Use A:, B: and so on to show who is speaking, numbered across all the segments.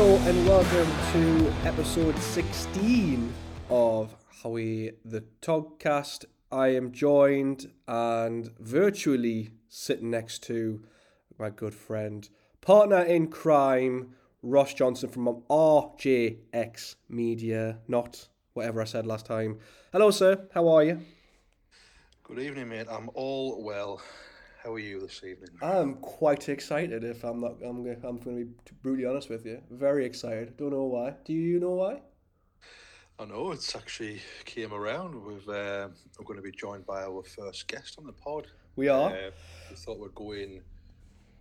A: Hello and welcome to episode 16 of Howie the Togcast. I am joined and virtually sitting next to my good friend, partner in crime, Ross Johnson from RJX Media, not whatever I said last time. Hello, sir. How are you?
B: Good evening, mate. I'm all well. How are you this evening?
A: I'm quite excited. If I'm not, I'm gonna, I'm going to be brutally honest with you. Very excited. Don't know why. Do you know why?
B: I know it's actually came around. We've uh, we're going to be joined by our first guest on the pod.
A: We are.
B: Uh, we thought we'd go in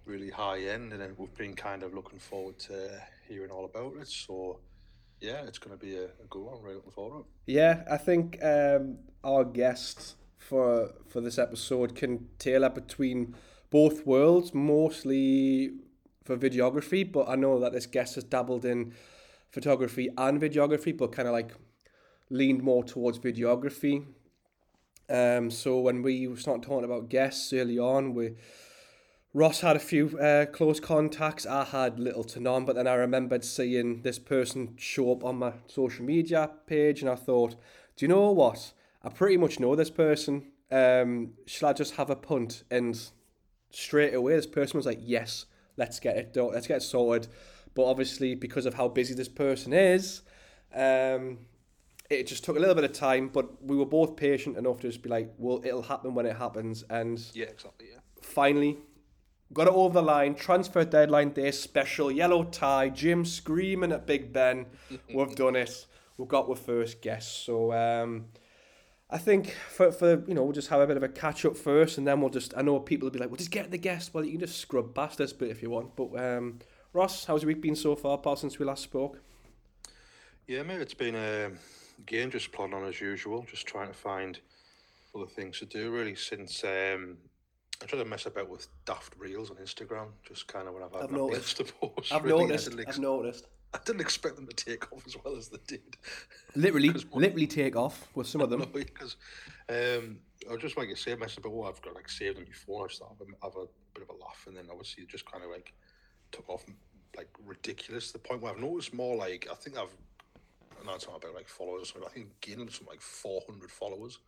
B: really high end, and then we've been kind of looking forward to hearing all about it. So, yeah, it's going to be a, a good one. Really looking forward to it.
A: Yeah, I think um, our guest for for this episode can tailor between both worlds, mostly for videography. But I know that this guest has dabbled in photography and videography, but kind of like leaned more towards videography. Um, so when we started talking about guests early on, we Ross had a few uh, close contacts. I had little to none, but then I remembered seeing this person show up on my social media page, and I thought, do you know what? I pretty much know this person. Um, shall I just have a punt? And straight away, this person was like, yes, let's get it done. Let's get it sorted. But obviously, because of how busy this person is, um, it just took a little bit of time. But we were both patient enough to just be like, well, it'll happen when it happens. And
B: Yeah, exactly. Yeah.
A: finally got it over the line. Transfer deadline day special, yellow tie, Jim screaming at Big Ben. We've done it. We've got our first guest. So um, I think for, for you know we'll just have a bit of a catch up first, and then we'll just I know people will be like, well, just get the guest. Well, you can just scrub past this bit if you want. But um, Ross, how's your week been so far, pal, since we last spoke?
B: Yeah, mate. It's been a game just plodding on as usual, just trying to find other things to do. Really, since um, I try to mess about with daft reels on Instagram, just kind of when I've had
A: I've
B: nothing
A: noticed.
B: to post.
A: I've
B: really.
A: noticed.
B: I didn't, ex-
A: I've noticed.
B: I didn't expect them to take off as well as they did.
A: Literally,
B: one-
A: literally take off with some of them.
B: because um, I was just like you say, messing about what I've got like saved on my phone. I just thought I'd have a bit of a laugh, and then obviously it just kind of like took off like ridiculous. To the point where I've noticed more like I think I've. I'm not about like followers. or something, I think gaining some like 400 followers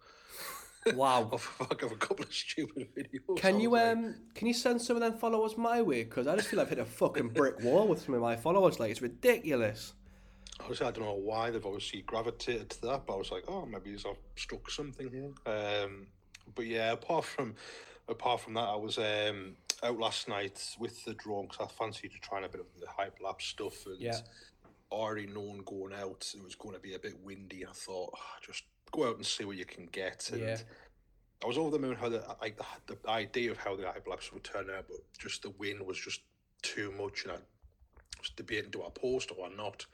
A: Wow.
B: off of a couple of stupid videos.
A: Can you
B: like,
A: um can you send some of them followers my way? Because I just feel I've hit a fucking brick wall with some of my followers. Like it's ridiculous.
B: Obviously, I don't know why they've obviously gravitated to that, but I was like, oh, maybe I've struck something here. Um, but yeah, apart from apart from that, I was um, out last night with the drone because I fancied trying a bit of the hyperlapse stuff and
A: Yeah.
B: already known going out it was going to be a bit windy. I thought "Ah, just go out and see what you can get. And
A: Yeah.
B: I was over the moon how the like the, the idea of how the labs would turn out, but just the wind was just too much, and I was debating do I post or not.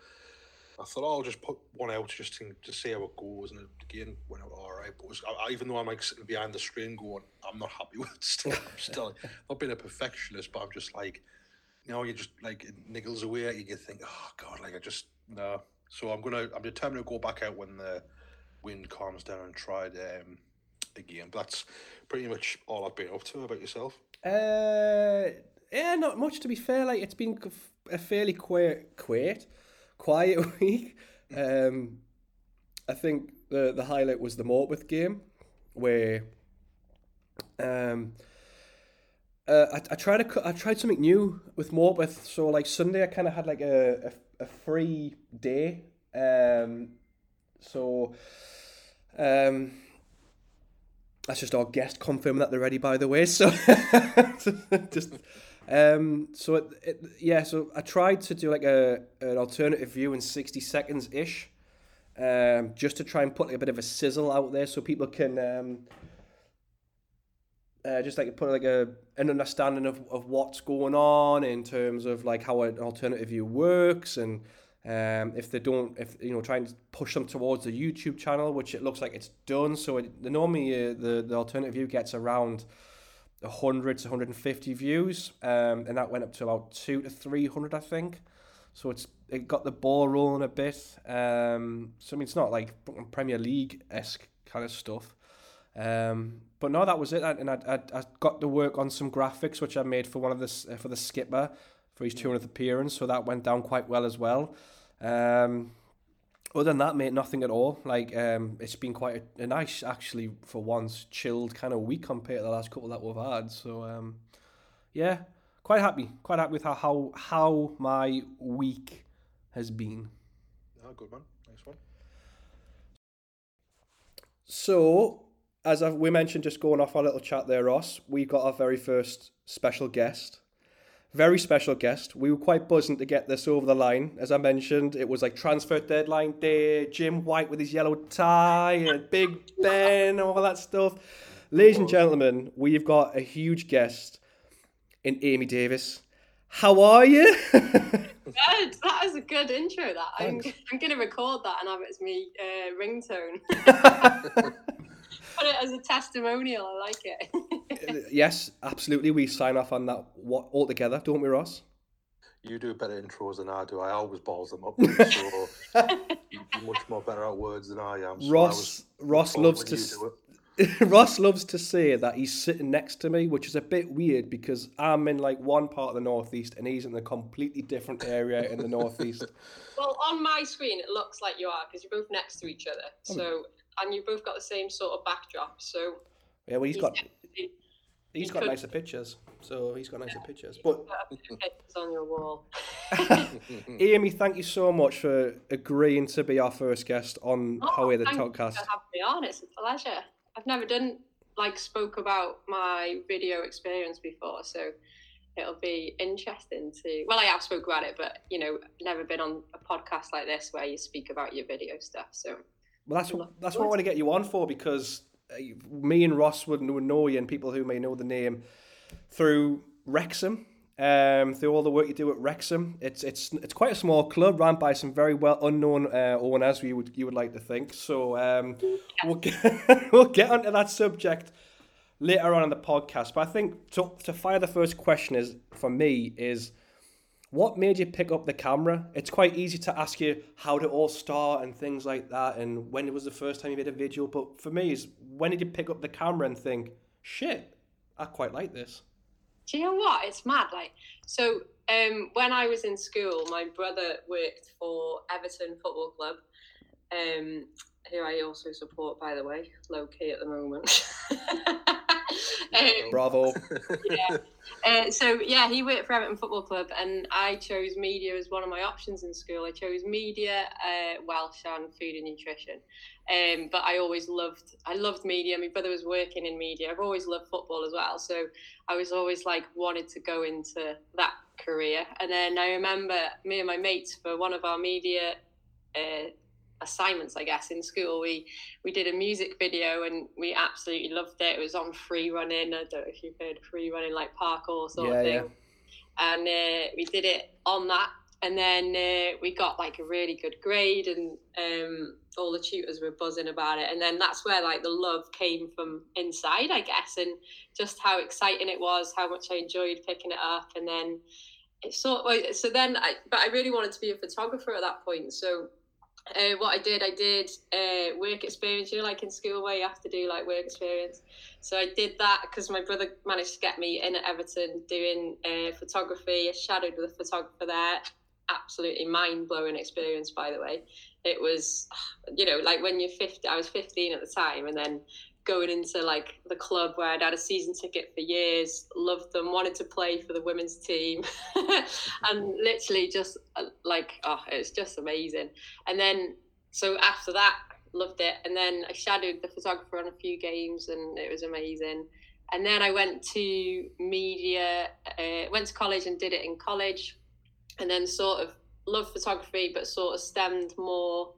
B: I thought oh, I'll just put one out just to, to see how it goes, and again went out all right. But was, I, I- even though I'm like sitting behind the screen going, I'm not happy with it. Still, I'm still not being a perfectionist, but I'm just like, you know, you just like it niggles away at you. You think, oh god, like I just no. So I'm gonna, I'm determined to go back out when the wind calms down and tried um, again. But that's pretty much all I've been up to. About yourself?
A: Uh, yeah, not much to be fair. Like it's been a fairly quiet, quiet, quiet week. Um, I think the the highlight was the Mortwith game, where um, uh, I, I tried to I tried something new with Mortwith. So like Sunday, I kind of had like a, a, a free day. Um, so um, that's just our guest confirming that they're ready. By the way, so just um, so it, it, yeah. So I tried to do like a an alternative view in sixty seconds ish. Um, just to try and put like a bit of a sizzle out there so people can um, uh, just like put like a an understanding of, of what's going on in terms of like how an alternative view works and um, if they don't if you know trying to push them towards the YouTube channel which it looks like it's done. So it, the normally uh, the the alternative view gets around 100 to 150 views um, and that went up to about 2 to 300 I think. So it's it got the ball rolling a bit. Um, so I mean it's not like Premier League esque kind of stuff. Um, but no, that was it. And I, I, I got to work on some graphics which I made for one of the for the skipper for his 200th appearance, so that went down quite well as well. Um, other than that, mate, nothing at all. Like um, it's been quite a, a nice, actually, for once, chilled kind of week compared to the last couple that we've had. So um, yeah, quite happy, quite happy with how how, how my week has been.
B: Oh, good man. Nice one.
A: So, as I've, we mentioned, just going off our little chat there, Ross, we got our very first special guest. Very special guest. We were quite buzzing to get this over the line. As I mentioned, it was like transfer deadline day, Jim White with his yellow tie, and Big Ben, and all that stuff. Ladies and gentlemen, we've got a huge guest in Amy Davies. How are you?
C: Good. That was a good intro. That I'm, I'm going to record that and have it as me uh, ringtone. Put it as a testimonial. I like it.
A: Yes, absolutely. We sign off on that what altogether, don't we, Ross?
B: You do better intros than I do. I always balls them up. so you- you're much more better at words than I am. So I
A: Ross
B: was
A: Ross loves to
B: you
A: s-
B: do it.
A: Ross loves to say that he's sitting next to me, which is a bit weird because I'm in like one part of the northeast and he's in a completely different area in the northeast.
C: well, on my screen, it looks like you are because you're both next to each other. Oh. So, and you've both got the same sort of backdrop. So,
A: Yeah, well, he's got
C: definitely
A: he's
C: he
A: got nicer pictures, so he's got nicer pictures. But
C: put a few pictures on your wall.
A: Amy, thank you so much for agreeing to be our first guest on
C: Oh,
A: How the
C: thank you for having me on. It's a pleasure. I've never done like spoke about my video experience before, so it'll be interesting to. Well, I have spoke about it, but you know, never been on a podcast like this where you speak about your video stuff. So
A: Well, that's what, that's what I want to get you on for because me and Ross would know you and people who may know the name through Wrexham. Um, through all the work you do at Wrexham, it's it's it's quite a small club run by some very well unknown uh, owners. You would you would like to think. So um, we'll get, we'll get onto that subject later on in the podcast. But I think to to fire the first question is for me is what made you pick up the camera? It's quite easy to ask you how did it all start and things like that, and when it was the first time you made a video. But for me, is when did you pick up the camera and think, shit, I quite like this.
C: Do you know what? It's mad. Like, so um, when I was in school, my brother worked for Everton Football Club, um, who I also support, by the way, low key at the moment. um,
A: Bravo.
C: yeah. Uh, so yeah, he worked for Everton Football Club, and I chose media as one of my options in school. I chose media, uh, Welsh, and food and nutrition. Um, but I always loved, I loved media. My brother was working in media. I've always loved football as well, so I was always like wanted to go into that career. And then I remember me and my mates for one of our media. Uh, assignments i guess in school. We we did a music video and we absolutely loved it. It was on free running. I don't know if you've heard free running like parkour sort
A: Yeah,
C: of thing.
A: Yeah.
C: and uh, we did it on that. And then uh, we got like a really good grade and um, all the tutors were buzzing about it. And then that's where like the love came from inside i guess and just how exciting it was how much i enjoyed picking it up. And then it sort of, so then I, but i really wanted to be a photographer at that point. So uh, what I did, I did uh, work experience. You know, like in school where you have to do like work experience. So I did that because my brother managed to get me in at Everton doing uh, photography. I shadowed with a photographer there. Absolutely mind blowing experience, by the way. It was, you know, like when you're 50, I was 15 at the time, and then going into like the club where I'd had a season ticket for years, loved them, wanted to play for the women's team, and literally just uh, like, oh, it's just amazing. And then, so after that, loved it. And then I shadowed the photographer on a few games, and it was amazing. And then I went to media, uh, went to college and did it in college, and then sort of loved photography, but sort of stemmed more,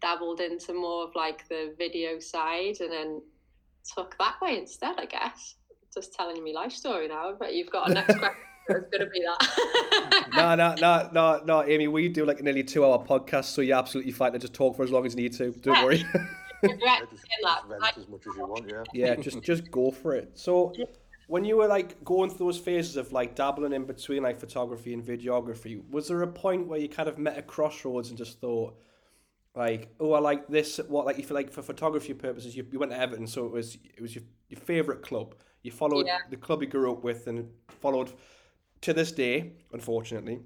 C: dabbled into more of like the video side, and then took that way instead, I guess. Just telling me life story now, but you've got a next question. It's going to be that.
A: no, no, no, no, no, Amy. We do like a nearly two-hour podcast, so you're absolutely fine to just talk for as long as you need to. Don't
C: Yeah.
A: worry.
C: Regret
B: Yeah, just, just
C: that.
B: vent as much as you want, yeah.
A: yeah, just just go for it. So, when you were like going through those phases of like dabbling in between like photography and videography, was there a point where you kind of met a crossroads and just thought, like, oh, I like this? What like if like for photography purposes, you, you went to Everton, so it was it was your, your favorite club. You followed
C: Yeah.
A: the club you grew up with and followed to this day, unfortunately.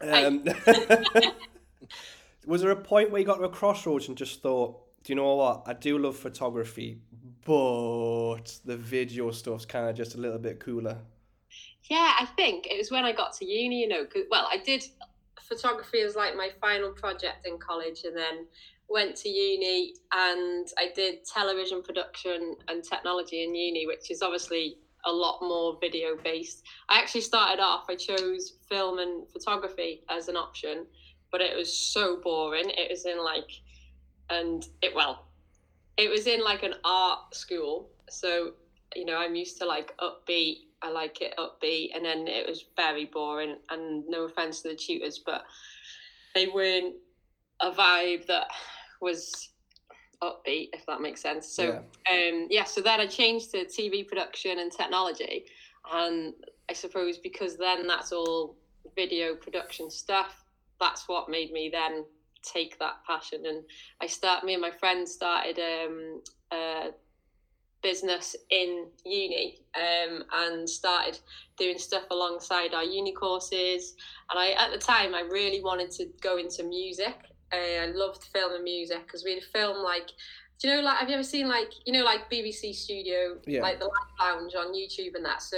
A: Um, was there a point where you got to a crossroads and just thought, do you know what? I do love photography, but the video stuff's kind of just a little bit cooler.
C: Yeah, I think it was when I got to uni, you know, well, I did photography was like my final project in college and then went to uni and I did television production and technology in uni, which is obviously a lot more video based. I actually started off, I chose film and photography as an option, but it was so boring. It was in like, and it, well, it was in like an art school. So, you know, I'm used to like upbeat I like it upbeat, and then it was very boring. And no offense to the tutors, but they weren't a vibe that was upbeat, if that makes sense. So, yeah. um, yeah. So then I changed to TV production and technology, and I suppose because then that's all video production stuff. That's what made me then take that passion, and I start. Me and my friends started um, uh, business in uni um, and started doing stuff alongside our uni courses. And I, at the time, I really wanted to go into music. Uh, I loved film and music because we'd film like, do you know, like, have you ever seen like, you know, like BBC Studio, yeah. like the Live Lounge on YouTube and that? So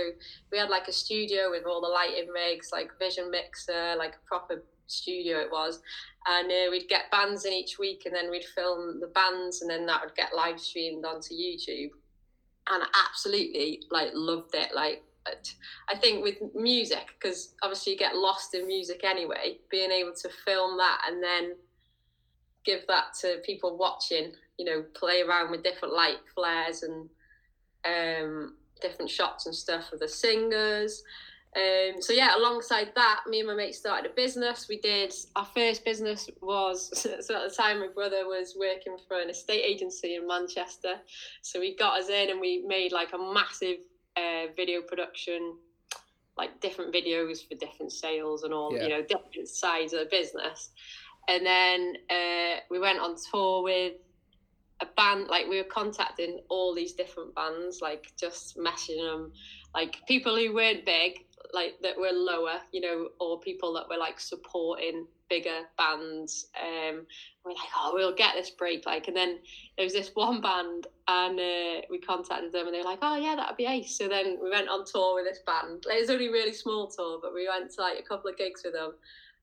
C: we had like a studio with all the lighting rigs, like Vision Mixer, like a proper studio it was and uh, we'd get bands in each week and then we'd film the bands and then that would get live streamed onto youtube and absolutely like loved it. Like I think with music, because obviously you get lost in music anyway, being able to film that and then give that to people watching, you know, play around with different light flares and um, different shots and stuff of the singers um, so yeah, alongside that, me and my mate started a business. We did our first business was so at the time my brother was working for an estate agency in Manchester. So he got us in and we made like a massive uh, video production, like different videos for different sales and all, yeah. you know, different sides of the business. And then uh, we went on tour with a band. Like we were contacting all these different bands, like just messaging them, like people who weren't big like that were lower, you know, or people that were like supporting bigger bands. Um, we're like, oh, we'll get this break. Like, and then there was this one band, and uh, we contacted them, and they were like, oh yeah, that'd be ace. So then we went on tour with this band. Like, it was only a really small tour, but we went to like a couple of gigs with them.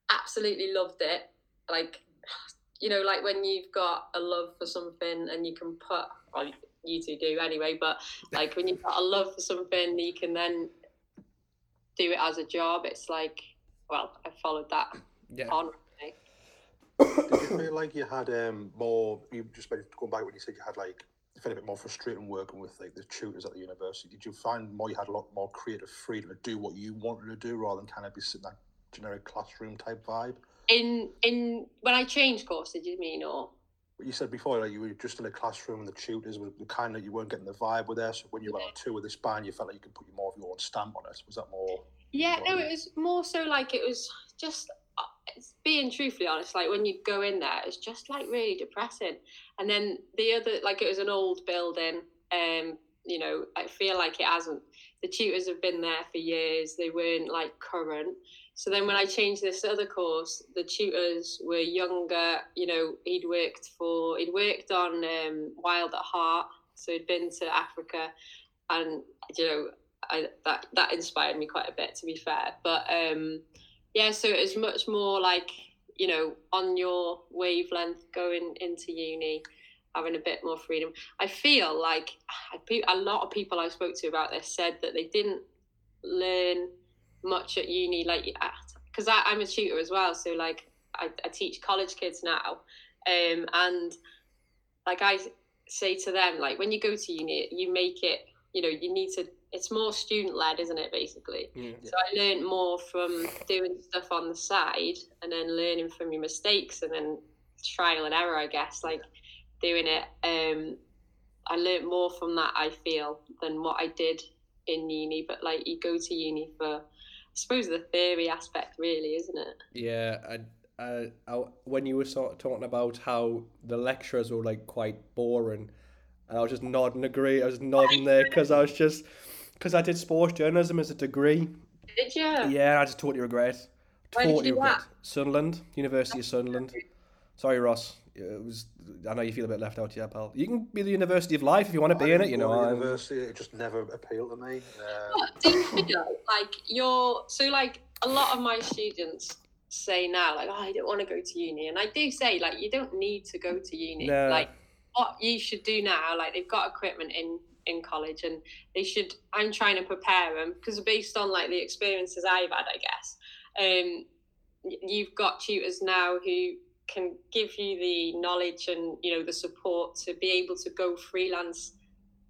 C: Absolutely loved it. Like, you know, like when you've got a love for something and you can put. You two do anyway, but like when you've got a love for something, you can then do it as a job. It's like, well, I followed that yeah. on.
B: Did you feel like you had um, more? You just going back when you said you had like you felt a bit more frustrating working with like the tutors at the university. Did you find more you had a lot more creative freedom to do what you wanted to do rather than kind of be sitting that generic classroom type vibe?
C: In in when I changed courses, you mean or?
B: You said before, like you were just in a classroom and the tutors were the kind that you weren't getting the vibe with there. So when you went on tour with this band, you felt like you could put more of your own stamp on it. Was that more?
C: Yeah, no, it was more so like it was just uh, being truthfully honest. Like when you go in there, it's just like really depressing. And then the other, like it was an old building. Um, you know, I feel like it hasn't. The tutors have been there for years. They weren't like current. So then when I changed this other course, the tutors were younger. You know, he'd worked for he'd worked on um, Wild at Heart, so he'd been to Africa, and you know, I, that that inspired me quite a bit to be fair. But um, yeah, so it was much more like you know on your wavelength going into uni having a bit more freedom. I feel like a lot of people I spoke to about this said that they didn't learn much at uni, like because I'm a tutor as well, so like I, I teach college kids now, um, and like I say to them, like when you go to uni, you make it, you know, you need to. It's more student led, isn't it? Basically, yeah. so I learned more from doing stuff on the side, and then learning from your mistakes, and then trial and error, I guess, like doing it. Um, I learned more from that. I feel than what I did in uni, but like you go to uni for I suppose the theory aspect, really, isn't it?
A: Yeah, I, I, I, when you were sort of talking about how the lecturers were like quite boring, and I was just nodding agree. I was nodding there because I was just because I did sports journalism as a degree,
C: Did you?
A: Yeah, I just totally regret. Totally regret.
C: that?
A: Sunderland, University of Sunderland. Sorry, Ross. It was. I know you feel a bit left out yeah, pal. You can be the University of Life if you want to be
B: I
A: in it. You know. I'm-
B: university, it just never appealed to me. Uh,
C: But you know, like you're so like a lot of my students say now, like, oh, I don't want to go to uni, and I do say like you don't need to go to uni.
A: No.
C: Like what you should do now, like they've got equipment in in college, and they should. I'm trying to prepare them because based on like the experiences I've had, I guess, um, you've got tutors now who can give you the knowledge and you know the support to be able to go freelance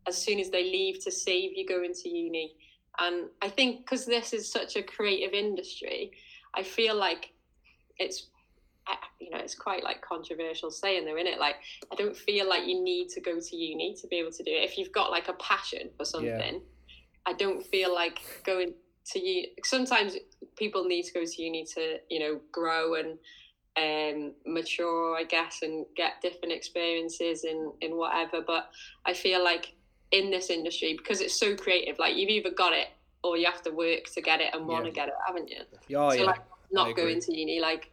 C: as soon as they leave to save you going to uni. And I think because this is such a creative industry, I feel like it's, you know, it's quite like controversial saying there, in it. Like, I don't feel like you need to go to uni to be able to do it. If you've got like a passion for something, I don't feel like going to uni. Sometimes people need to go to uni to, you know, grow and um, mature, I guess, and get different experiences in in whatever. But I feel like in this industry because it's so creative, like you've either got it or you have to work to get it and want to
A: Yeah.
C: get it, haven't you?
A: Oh
C: so
A: yeah.
C: like not going to uni, like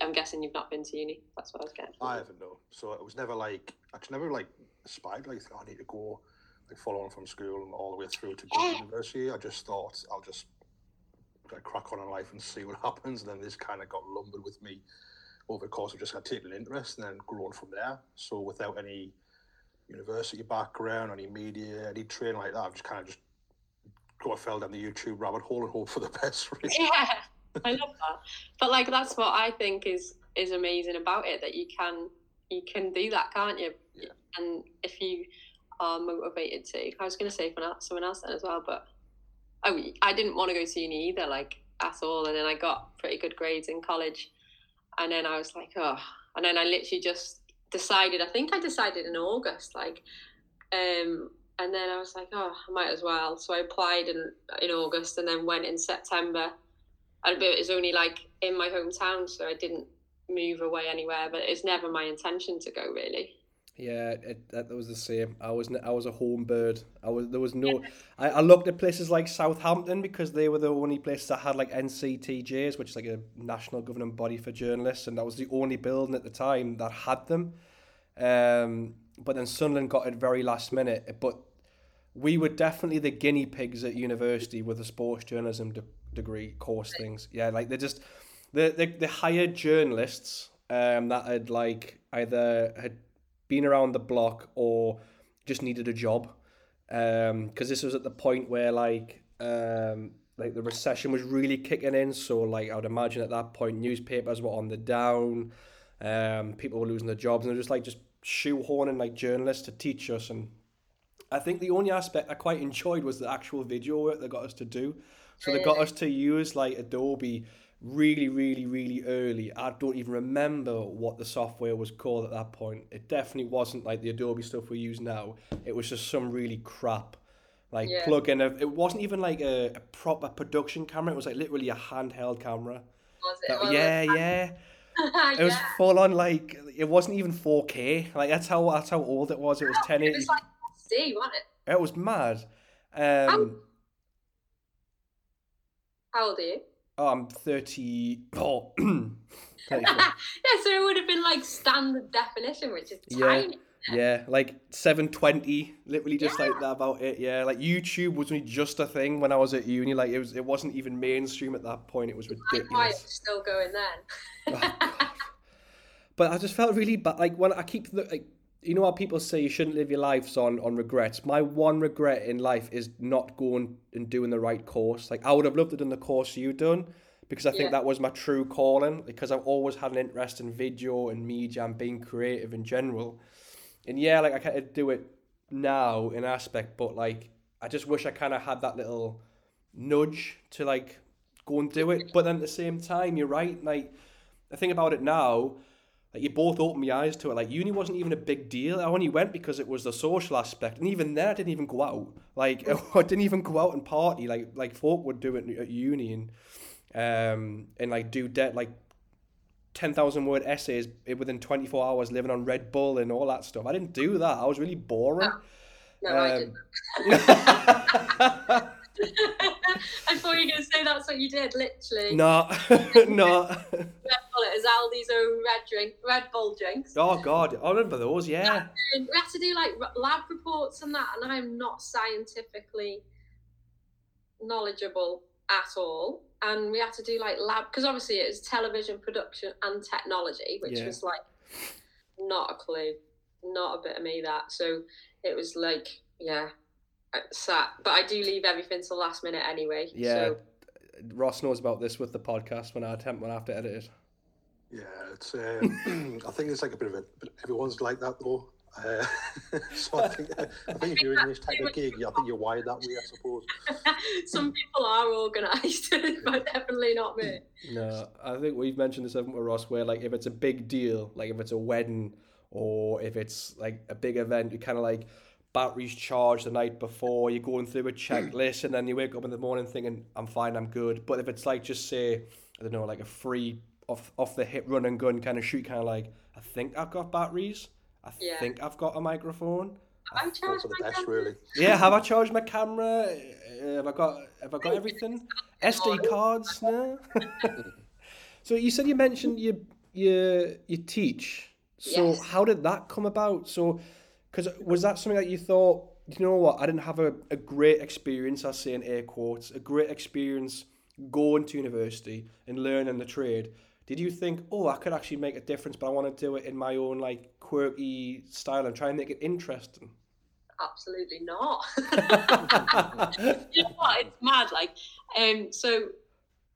C: I'm guessing you've not been to uni. That's what I was getting.
B: I haven't no. So it was never like I just never like aspired like oh, I need to go like follow on from school and all the way through to go to university. I just thought I'll just like, crack on in life and see what happens. And then this kind of got lumbered with me over the course of just had taken an interest and then grown from there. So without any university background, any media, any training like that, I've just kind of just go fell down the YouTube rabbit hole and hope for the best. Really.
C: yeah, I love that. But like that's what I think is is amazing about it that you can you can do that, can't you?
B: Yeah.
C: And if you are motivated to, I was going to say for someone else then as well, but oh, I didn't want to go to uni either, like at all. And then I got pretty good grades in college, and then I was like, oh, and then I literally just decided. I think I decided in August, like, um, and then I was like, oh, I might as well. So I applied in in August, and then went in September. And it was only like in my hometown, so I didn't move away anywhere. But it's never my intention to go really.
A: Yeah, it, that was the same. I was I was a home bird. I was there was no. I, I looked at places like Southampton because they were the only place that had like NCTJs, which is like a national governing body for journalists, and that was the only building at the time that had them. Um, but then Sunderland got it very last minute. But we were definitely the guinea pigs at university with the sports journalism de- degree course things. Yeah, like they just they they, they hired journalists um, that had like either had been around the block or just needed a job. Because this was at the point where like um, like the recession was really kicking in. So like I would imagine at that point newspapers were on the down um, people were losing their jobs and they're just like just shoehorning like journalists to teach us. And I think the only aspect I quite enjoyed was the actual video work they got us to do. So they got us to use like Adobe really, really, really early. I don't even remember what the software was called at that point. It definitely wasn't like the Adobe stuff we use now. It was just some really crap, like
C: Yeah.
A: plug in. It wasn't even like a, a proper production camera. It was like literally a handheld camera.
C: Was it?
A: That-
C: Well,
A: yeah, yeah. It was
C: yeah.
A: full on like it wasn't even 4K. Like that's how that's how old it was. It was
C: It
A: 1080.
C: was like SD, wasn't it?
A: It was mad. Um,
C: How old are you?
A: Oh, I'm 30. Oh,
C: yeah, so it would have been like standard definition, which is
A: Yeah.
C: tiny.
A: Yeah, like 720, literally just like that about it. Yeah, like YouTube was only just a thing when I was at uni. Like it was, it wasn't even mainstream at that point. It was
C: My
A: ridiculous.
C: was still going then.
A: Oh, But I just felt really bad. Like when I keep the, like, you know how people say you shouldn't live your lives on on regrets. My one regret in life is not going and doing the right course. Like I would have loved to done the course you done because I think
C: Yeah.
A: that was my true calling. Because I've always had an interest in video and media and being creative in general. And yeah, like I kind of do it now in aspect, but like I just wish I kind of had that little nudge to like go and do it. But then at the same time, you're right. Like I think about it now, like you both opened my eyes to it. Like uni wasn't even a big deal. I only went because it was the social aspect, and even there, I didn't even go out. Like I didn't even go out and party. Like like folk would do it at uni and um and like do debt like. 10,000 word essays within 24 hours living on Red Bull and all that stuff. I didn't do that. I was really boring.
C: No, I
A: Um,
C: didn't. I thought you were going to say that's what you did, literally.
A: No, no.
C: Red Bull it as Aldi's own red drink, Red Bull drinks.
A: Oh God, I remember those. Yeah.
C: Um, we had to do like lab reports and that, and I'm not scientifically knowledgeable at all. And we had to do like lab because obviously it was television production and technology, which
A: Yeah.
C: was like not a clue, not a bit of me that. So it was like, yeah, sat, but I do leave everything till last minute anyway.
A: Yeah.
C: So
A: Ross knows about this with the podcast when I attempt when I have to edit it.
B: Yeah, it's. Uh, I think it's like a bit of a. but Everyone's like that though. Uh, so I think I think if you're in this type of gig, I think you're wired that way. I suppose.
C: some people are organised, but definitely not me.
A: No, I think we've mentioned this haven't we, Ross, where like if it's a big deal, like if it's a wedding or if it's like a big event, you kind of like batteries charged the night before, you're going through a checklist, and then you wake up in the morning thinking, I'm fine, I'm good. But if it's like just say, I don't know, like a free off off the hip run and gun kind of shoot, kind of like, I think I've got batteries, I
C: Yeah.
A: think I've got a microphone.
C: I'm
B: Hope
C: charged
B: for the
C: my
B: best,
C: camera.
B: really.
A: Yeah, have I charged my camera? Uh, Have I got have I got everything? SD cards? No. so you said you mentioned you you you teach. So
C: Yes.
A: how did that come about? So because was that something that you thought? You know what? I didn't have a, a great experience. I say in air quotes, a great experience going to university and learning the trade. Did you think, oh, I could actually make a difference, but I want to do it in my own like quirky style and try and make it interesting?
C: Absolutely not. you know what? It's mad. Like, um, so,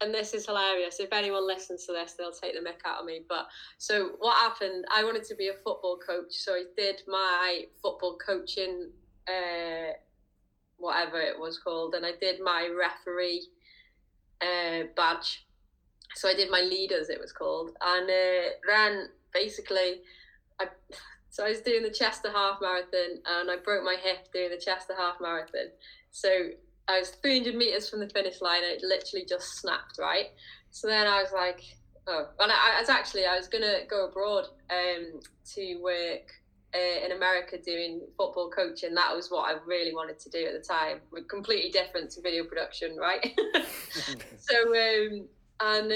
C: and this is hilarious. If anyone listens to this, they'll take the mick out of me. But so, what happened? I wanted to be a football coach, so I did my football coaching, uh, whatever it was called, and I did my referee uh, badge. So I did my leaders, it was called, and uh, then basically, I so I was doing the Chester Half Marathon and I broke my hip doing the Chester Half Marathon. So I was 300 meters from the finish line and it literally just snapped, right? So then I was like, oh, and I, I was actually, I was going to go abroad um, to work uh, in America doing football coaching. That was what I really wanted to do at the time. Completely different to video production, right? so, um, and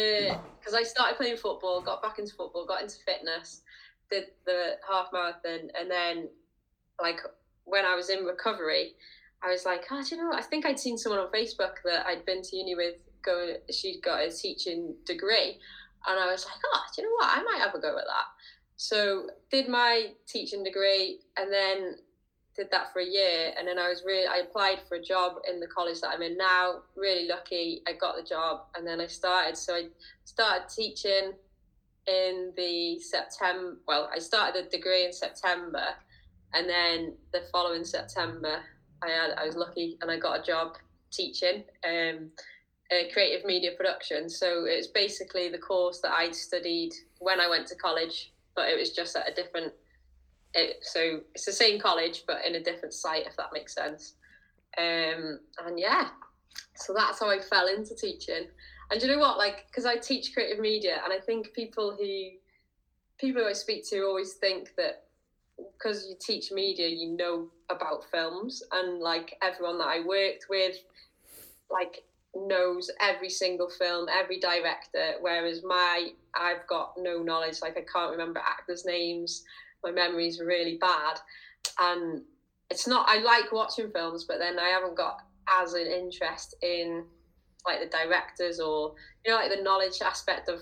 C: because I started playing football, got back into football, got into fitness, did the half marathon, and then like when I was in recovery, I was like, oh, you know? I think I'd seen someone on Facebook that I'd been to uni with going, she'd got a teaching degree. And I was like, oh, you know what? I might have a go at that. So did my teaching degree and then did that for a year. And then I was really, I applied for a job in the college that I'm in now. Really lucky. I got the job and then I started. So I started teaching in the September. Well, I started the degree in September, and then the following September, I had I was lucky and I got a job teaching um, creative media production. So it's basically the course that I studied when I went to college, but it was just at a different. It, so it's the same college, but in a different site, if that makes sense. Um, and yeah, so that's how I fell into teaching. And you know what? Like, because I teach creative media, and I think people who people who I speak to always think that because you teach media, you know about films, and like everyone that I worked with, like knows every single film, every director. Whereas my, I've got no knowledge. Like I can't remember actors' names. My memory's really bad, and it's not. I like watching films, but then I haven't got as an interest in like the directors or you know like the knowledge aspect of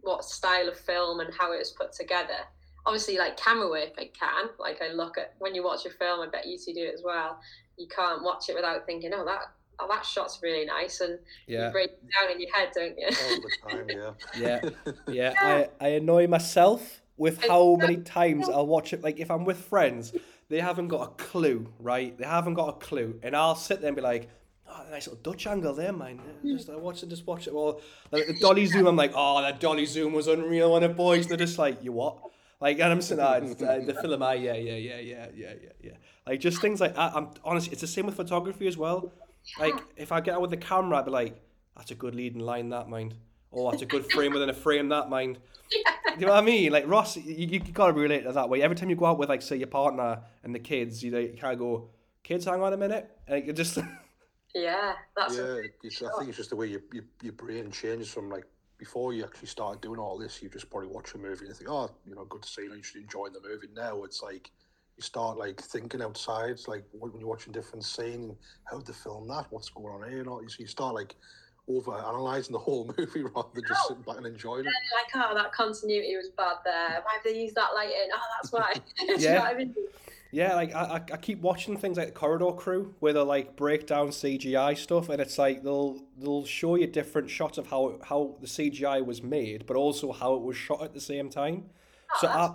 C: what style of film and how it was put together obviously like camera work i can like i look at when you watch a film i bet you two do it as well you can't watch it without thinking oh that oh that shot's really nice and
A: Yeah.
C: you break it down in your head don't you
B: All the time, yeah.
A: Yeah, yeah. I, I annoy myself with how many times I'll watch it. Like if I'm with friends, they haven't got a clue, right? They haven't got a clue, and I'll sit there and be like, "Oh, nice little Dutch angle there, man. Hmm. Just I watch it, just watch it." Well, like the dolly zoom, I'm like, "Oh, that dolly zoom was unreal on it, boys." They're just like, "You what?" Like, and I'm sitting there, it's, uh, the film, I, yeah, yeah, yeah, yeah, yeah, yeah, yeah. Like just things like that. I'm honestly, it's the same with photography as well. Like if I get out with the camera, I'd be like, "That's a good leading line, that mind." Oh, that's a good frame within a frame, that mind. Do you know what I mean? Like Ross, you, you gotta relate to that way. Every time you go out with like say your partner and the kids, you know, you kind of go, "Kids, hang on a minute," and you just
C: Yeah, that's
B: yeah,
C: a,
B: it's, I think it's just the way your, your your brain changes from like before you actually started doing all this. You just probably watch a movie and think, oh, you know, good to see you. You should enjoy the movie. Now it's like you start like thinking outside, it's like when you're watching different scenes, how to film that, what's going on here, and all. So you start like over analysing the whole movie rather than just sitting back and enjoying it.
C: like, oh, that continuity was bad there. Why have they used that lighting? Oh, that's why. Do you
A: Yeah.
C: know what I mean?
A: Yeah, like I, I- I keep watching things like the Corridor Crew where they like break down CGI stuff, and it's like they'll they'll show you different shots of how how the CGI was made, but also how it was shot at the same time. Oh, so I,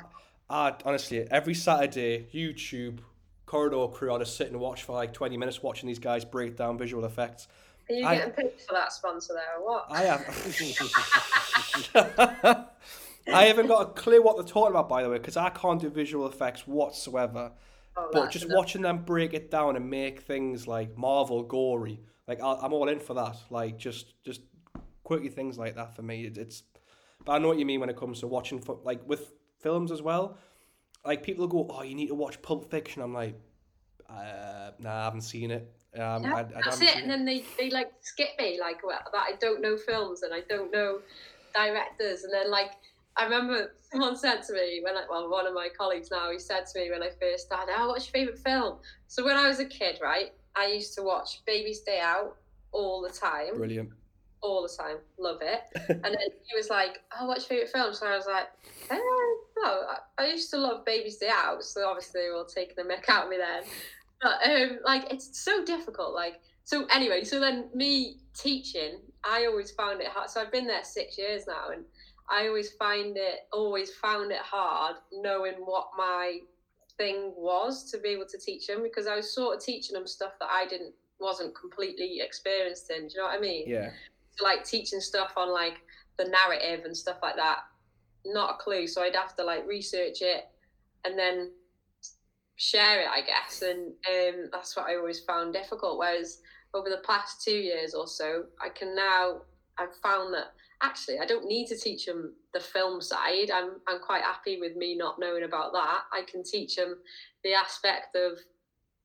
A: I honestly every Saturday YouTube Corridor Crew, I just sit and watch for like twenty minutes watching these guys break down visual effects.
C: Are you
A: I-
C: getting paid for that sponsor there or what?
A: I have. I haven't got a clue what they're talking about, by the way, because I can't do visual effects whatsoever.
C: Oh,
A: But just
C: enough.
A: watching them break it down and make things like Marvel gory, like I- I'm all in for that. Like just just quirky things like that for me. It, it's. But I know what you mean when it comes to watching for like with films as well. Like people go, oh, you need to watch Pulp Fiction. I'm like, uh, nah, I haven't seen it. Um,
C: Yeah,
A: I, I
C: that's it. And then they, they like skip me like well, that I don't know films and I don't know directors. And then like I remember someone said to me when I, well one of my colleagues now he said to me when I first started, "Oh, what's your favorite film?" So when I was a kid, right, I used to watch Baby's Day Out all the time,
A: Brilliant.
C: all the time, love it. and then he was like, "Oh, what's your favorite film?" So I was like, eh, "No, I, used to love Baby's Day Out." So obviously they were all taking the mick out of me then. But um, like it's so difficult. Like so anyway, so then me teaching, I always found it hard. So I've been there six years now, and I always find it always found it hard knowing what my thing was to be able to teach them because I was sort of teaching them stuff that I didn't wasn't completely experienced in. Do you know what I mean?
A: Yeah.
C: So, like teaching stuff on like the narrative and stuff like that, not a clue. So I'd have to like research it and then share it, I guess. And um, that's what I always found difficult. Whereas over the past two years or so, I can now I've found that actually I don't need to teach them the film side. I'm I'm quite happy with me not knowing about that. I can teach them the aspect of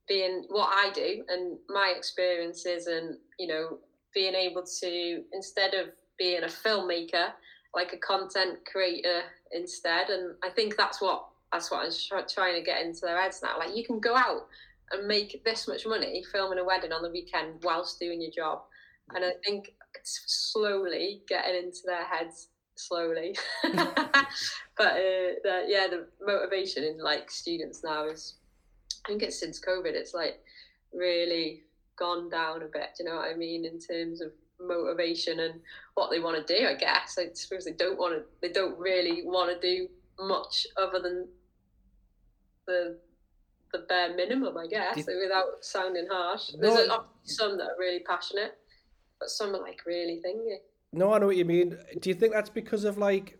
C: being what I do and my experiences and you know being able to instead of being a filmmaker like a content creator instead and I think that's what that's what I'm trying to get into their heads now like you can go out and make this much money filming a wedding on the weekend whilst doing your job and I think slowly getting into their heads slowly. But uh, the, yeah the motivation in like students now is I think it's since COVID it's like really gone down a bit do you know what I mean in terms of motivation and what they want to do I guess. I suppose they don't want to they don't really want to do much other than the the bare minimum I guess
A: Do
C: without sounding harsh.
A: No,
C: there's a, some that are really passionate some are like really thingy
A: No, I know what you mean. Do you think that's because of like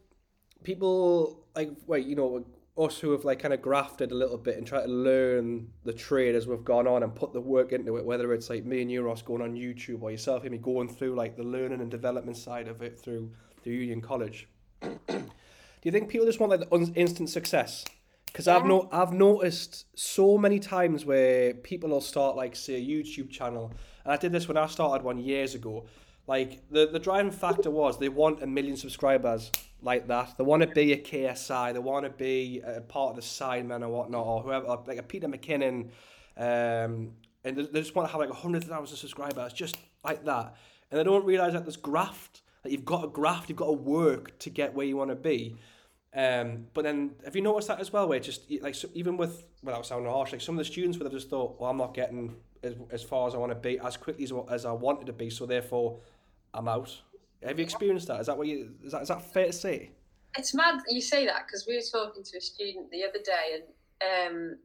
A: people like wait, you know, us who have like kind of grafted a little bit and tried to learn the trade as we've gone on and put the work into it, whether it's like me and you, Ross, going on YouTube or yourself, Amy, going through like the learning and development side of it through the Union College. Do you think people just want like the instant success? Because I've
C: Yeah.
A: no, I've noticed so many times where people will start like say a YouTube channel, and I did this when I started one years ago. Like the the driving factor was they want a million subscribers like that. They want to be a KSI. They want to be a part of the Sidemen or whatnot, or whoever, or like a Peter McKinnon, um, and they, they just want to have like hundred thousand subscribers, just like that. And they don't realize that there's graft. That you've got to graft. You've got to work to get where you want to be. Um, but then, have you noticed that as well? Where just like so, even with without sounding harsh, like some of the students would have just thought, "Well, I'm not getting as, as far as I want to be as quickly as, as I wanted to be, so therefore, I'm out." Have you experienced that? Is that what you? Is that is that fair to say?
C: It's mad you say that because we were talking to a student the other day and um,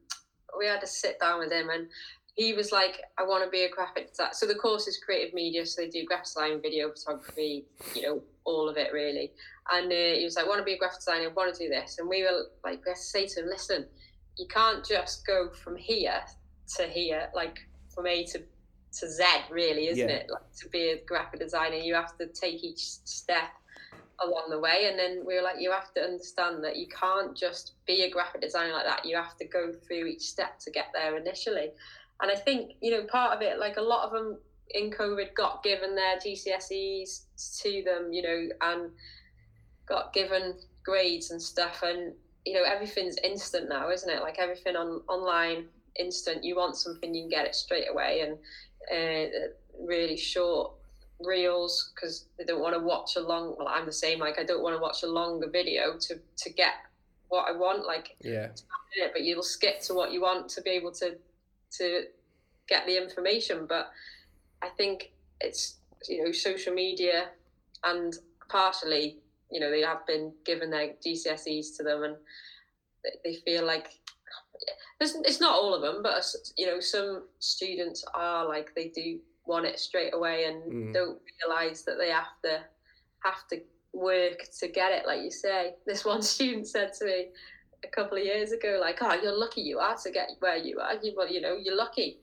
C: we had to sit down with him and he was like, I want to be a graphic designer. So the course is creative media, so they do graphic design, video photography, you know, all of it really. And uh, he was like, I want to be a graphic designer, I want to do this. And we were like, we had to say to him, listen, you can't just go from here to here, like from A to to Z, really, isn't
A: Yeah.
C: it? Like to be a graphic designer, you have to take each step along the way. And then we were like, you have to understand that you can't just be a graphic designer like that. You have to go through each step to get there initially. And I think, you know, part of it, like a lot of them in COVID got given their GCSEs to them, you know, and got given grades and stuff, and you know everything's instant now, isn't it? Like everything on online, instant. You want something, you can get it straight away, and uh, really short reels because they don't want to watch a long. Well, I'm the same. Like I don't want to watch a longer video to to get what I want. Like
A: Yeah.
C: but you'll skip to what you want to be able to to get the information. But I think it's you know social media and partially you know they have been given their GCSEs to them and they feel like it's, it's not all of them, but you know some students are like they do want it straight away and
A: Mm.
C: don't realize that they have to have to work to get it. Like you say, this one student said to me a couple of years ago, like, "Oh, you're lucky you are to get where you are. You, well, you know, you're lucky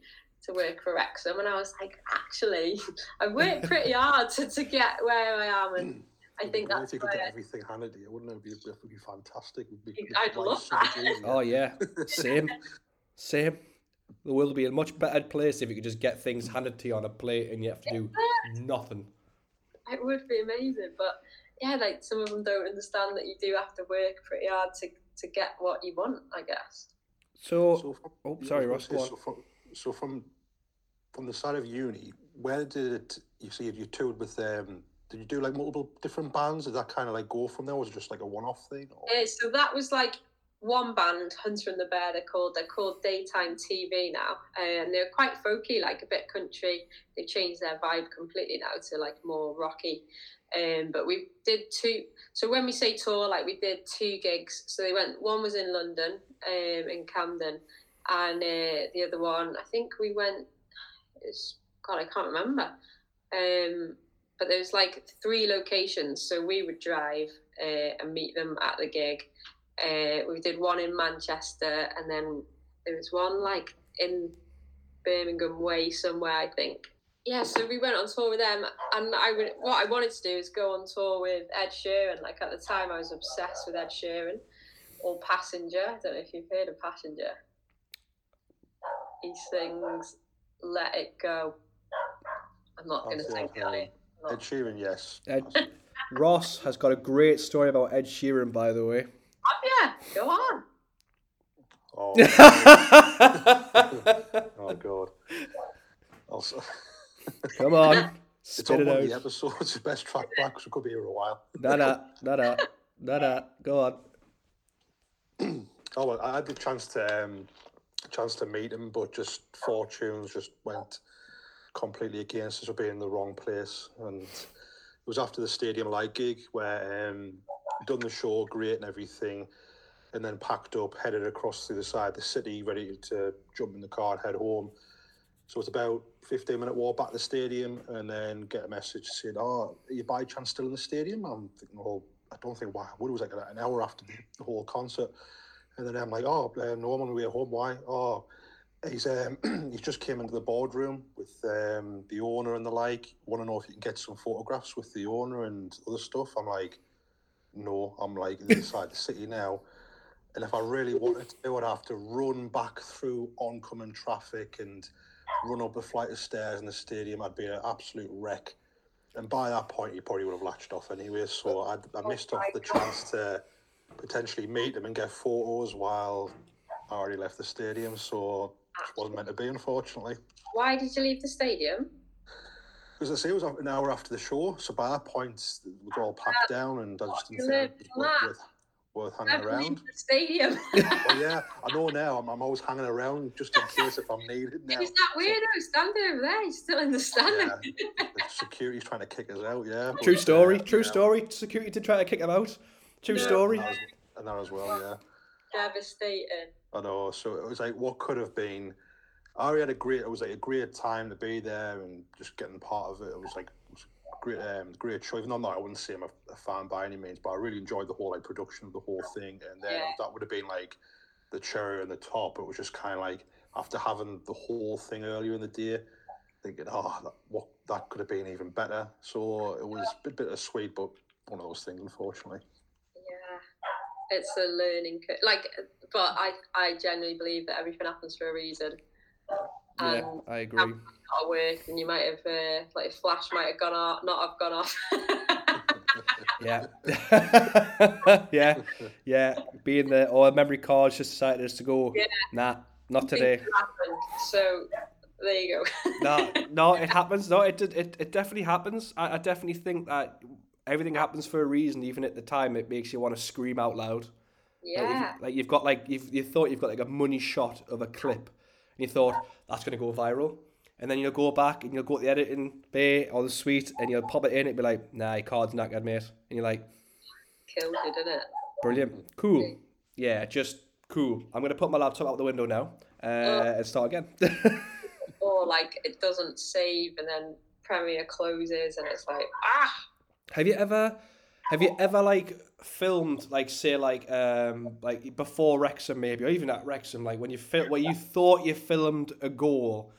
C: to work for Wrexham." And I was like, "Actually, I worked pretty hard to, to get where I am, and I think
B: Well,
C: that's
B: if you could get everything handed to you, wouldn't it? It'd be, it would be fantastic. It'd be,
C: I'd love that.
B: easier.
A: Oh yeah. Same. Same. The world would be a much better place if you could just get things handed to you on a plate and you have to do nothing.
C: it would be amazing." But yeah, like some of them don't understand that you do have to work pretty hard to to get what you want. I guess.
A: So,
B: So from,
A: oh, sorry,
B: I
A: Ross,
B: was
A: go
B: gonna
A: on.
B: say, So from, so from from the side of uni, where did it, you see you toured with um did you do like multiple different bands? Did that kind of like go from there? or Was it just like a one-off thing? Or?
C: Uh, so that was like one band, Hunter and the Bear. They're called. They're called Daytime TV now, uh, and they're quite folky, like a bit country. They changed their vibe completely now to like more rocky. Um, but we did two. So when we say tour, like we did two gigs. So they went. One was in London, um, in Camden, and uh, the other one, I think we went. It's God, I can't remember. Um, but there was like three locations, so we would drive uh, and meet them at the gig. Uh, we did one in Manchester, and then there was one like in Birmingham Way somewhere, I think. Yeah, so we went on tour with them, and I would what I wanted to do is go on tour with Ed Sheeran. Like at the time, I was obsessed with Ed Sheeran or Passenger. I don't know if you've heard of Passenger. He sings "Let It Go." I'm not going to sing it. on it. I'm
B: Ed Sheeran, yes.
A: Ed, Ross has got a great story about Ed Sheeran, by the way.
C: Oh, yeah, go on.
B: Oh, oh god. Also,
A: Come on,
B: it's
A: spit
B: on
A: it
B: one of the
A: out.
B: episodes. Best track back, so it could be here a while.
A: Nah, nah, nah, nah, nah, nah. Go on.
B: Oh well, I had the chance to um, chance to meet him, but just fortunes just went completely against us for being in the wrong place. And it was after the Stadium Light gig where um, done the show, great and everything, and then packed up, headed across to the side of the city, ready to jump in the car and head home. So it's about 15 minute walk back to the stadium, and then get a message saying, "Oh, are you by chance still in the stadium?" I'm thinking, "Oh, I don't think why. What was like an hour after the, whole concert?" And then I'm like, "Oh, uh, no, I'm on the way home. Why? Oh, he's um, he just came into the boardroom with um, the owner and the like. Want to know if you can get some photographs with the owner and other stuff?" I'm like, "No, I'm like inside the city now." And if I really wanted to, I'd have to run back through oncoming traffic and run up a flight of stairs in the stadium. I'd be an absolute wreck. And by that point, he probably would have latched off anyway. So I, I missed off the chance to potentially meet him and get photos while I already left the stadium. So it wasn't meant to be, unfortunately.
C: Why did you leave the stadium?
B: Because I say, it was an hour after the show. So by that point, we were all packed down, and I just didn't
C: You
B: think it was worth, worth, worth hanging around.
C: the stadium.
B: Oh yeah, I know now. I'm, I'm always hanging around just in case if I'm needed now.
C: He's that weirdo standing over there. He's still in the standing.
B: Yeah, the security's trying to kick us out. Yeah.
A: True
B: but,
A: story.
B: uh,
A: True
B: yeah,
A: story. Security to try to kick him out. True
C: No.
A: story.
B: And that, as, and that as well. Yeah.
C: Devastating.
B: I know. So it was like what could have been. I already had a great. It was like a great time to be there and just getting part of it. It was like it was great, um, great show. Even though I wouldn't say I'm a, a fan by any means, but I really enjoyed the whole like production of the whole thing. And then
C: Yeah.
B: that would have been like the cherry on the top. It was just kind of like after having the whole thing earlier in the day, thinking, oh, that, what that could have been even better. So it was a bit bittersweet, but one of those things, unfortunately.
C: It's a learning curve. Like, but I, I genuinely believe that everything happens for a reason.
A: Yeah, I agree.
C: not work, and you might have uh, like flash might have gone off, not have gone off.
A: Yeah. yeah. Yeah. Being there, or memory cards just decided to go.
C: Yeah.
A: Nah, not today.
C: So there you go.
A: no, no, it happens. No, it did. It, it definitely happens. I, I definitely think that everything happens for a reason. Even at the time, it makes you want to scream out loud. Like,
C: yeah.
A: you've, like you've got like you've you thought you've got like a money shot of a clip, and you thought that's gonna go viral, and then you'll go back and you'll go to the editing bay or the suite and you'll pop it in. It'll be like, nah, your card's knackered, mate, and you're like,
C: Killed it, didn't it?
A: brilliant, cool, yeah, just cool. I'm gonna put my laptop out the window now uh, and start again.
C: Or like it doesn't save, and then Premiere closes, and it's like ah.
A: Have you ever have you ever like filmed like say like um like before Wrexham maybe or even at Wrexham like when you fil- where you thought you filmed a goal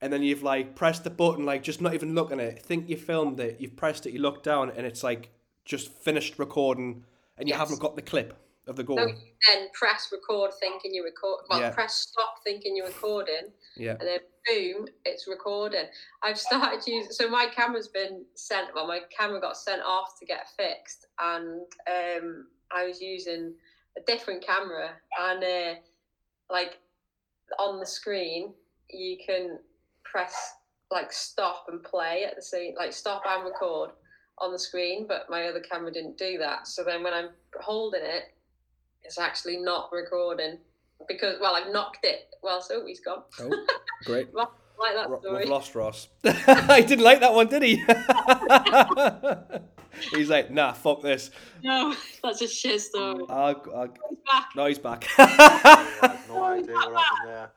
A: and then you've like pressed the button like just not even looking at it think you filmed it you've pressed it you look down and it's like just finished recording and you
C: Yes.
A: haven't got the clip of the goal
C: So you then press record, thinking you record. Well,
A: Yeah.
C: press stop, thinking you're recording,
A: yeah
C: and then boom, it's recording. I've started using. So my camera's been sent. Well, my camera got sent off to get fixed, and um, I was using a different camera, and uh, like on the screen, you can press like stop and play at the same, like stop and record on the screen. But my other camera didn't do that. So then when I'm holding it, it's actually not recording because well, I've knocked it. Well, so he's gone.
A: oh great
C: Like that
A: Ro-
C: story.
A: We've lost Ross. he didn't like that one, did he? He's like, nah, fuck this.
C: No, that's a shit story.
A: I'll, I'll...
C: He's back.
A: No, he's back.
B: No idea what happened there.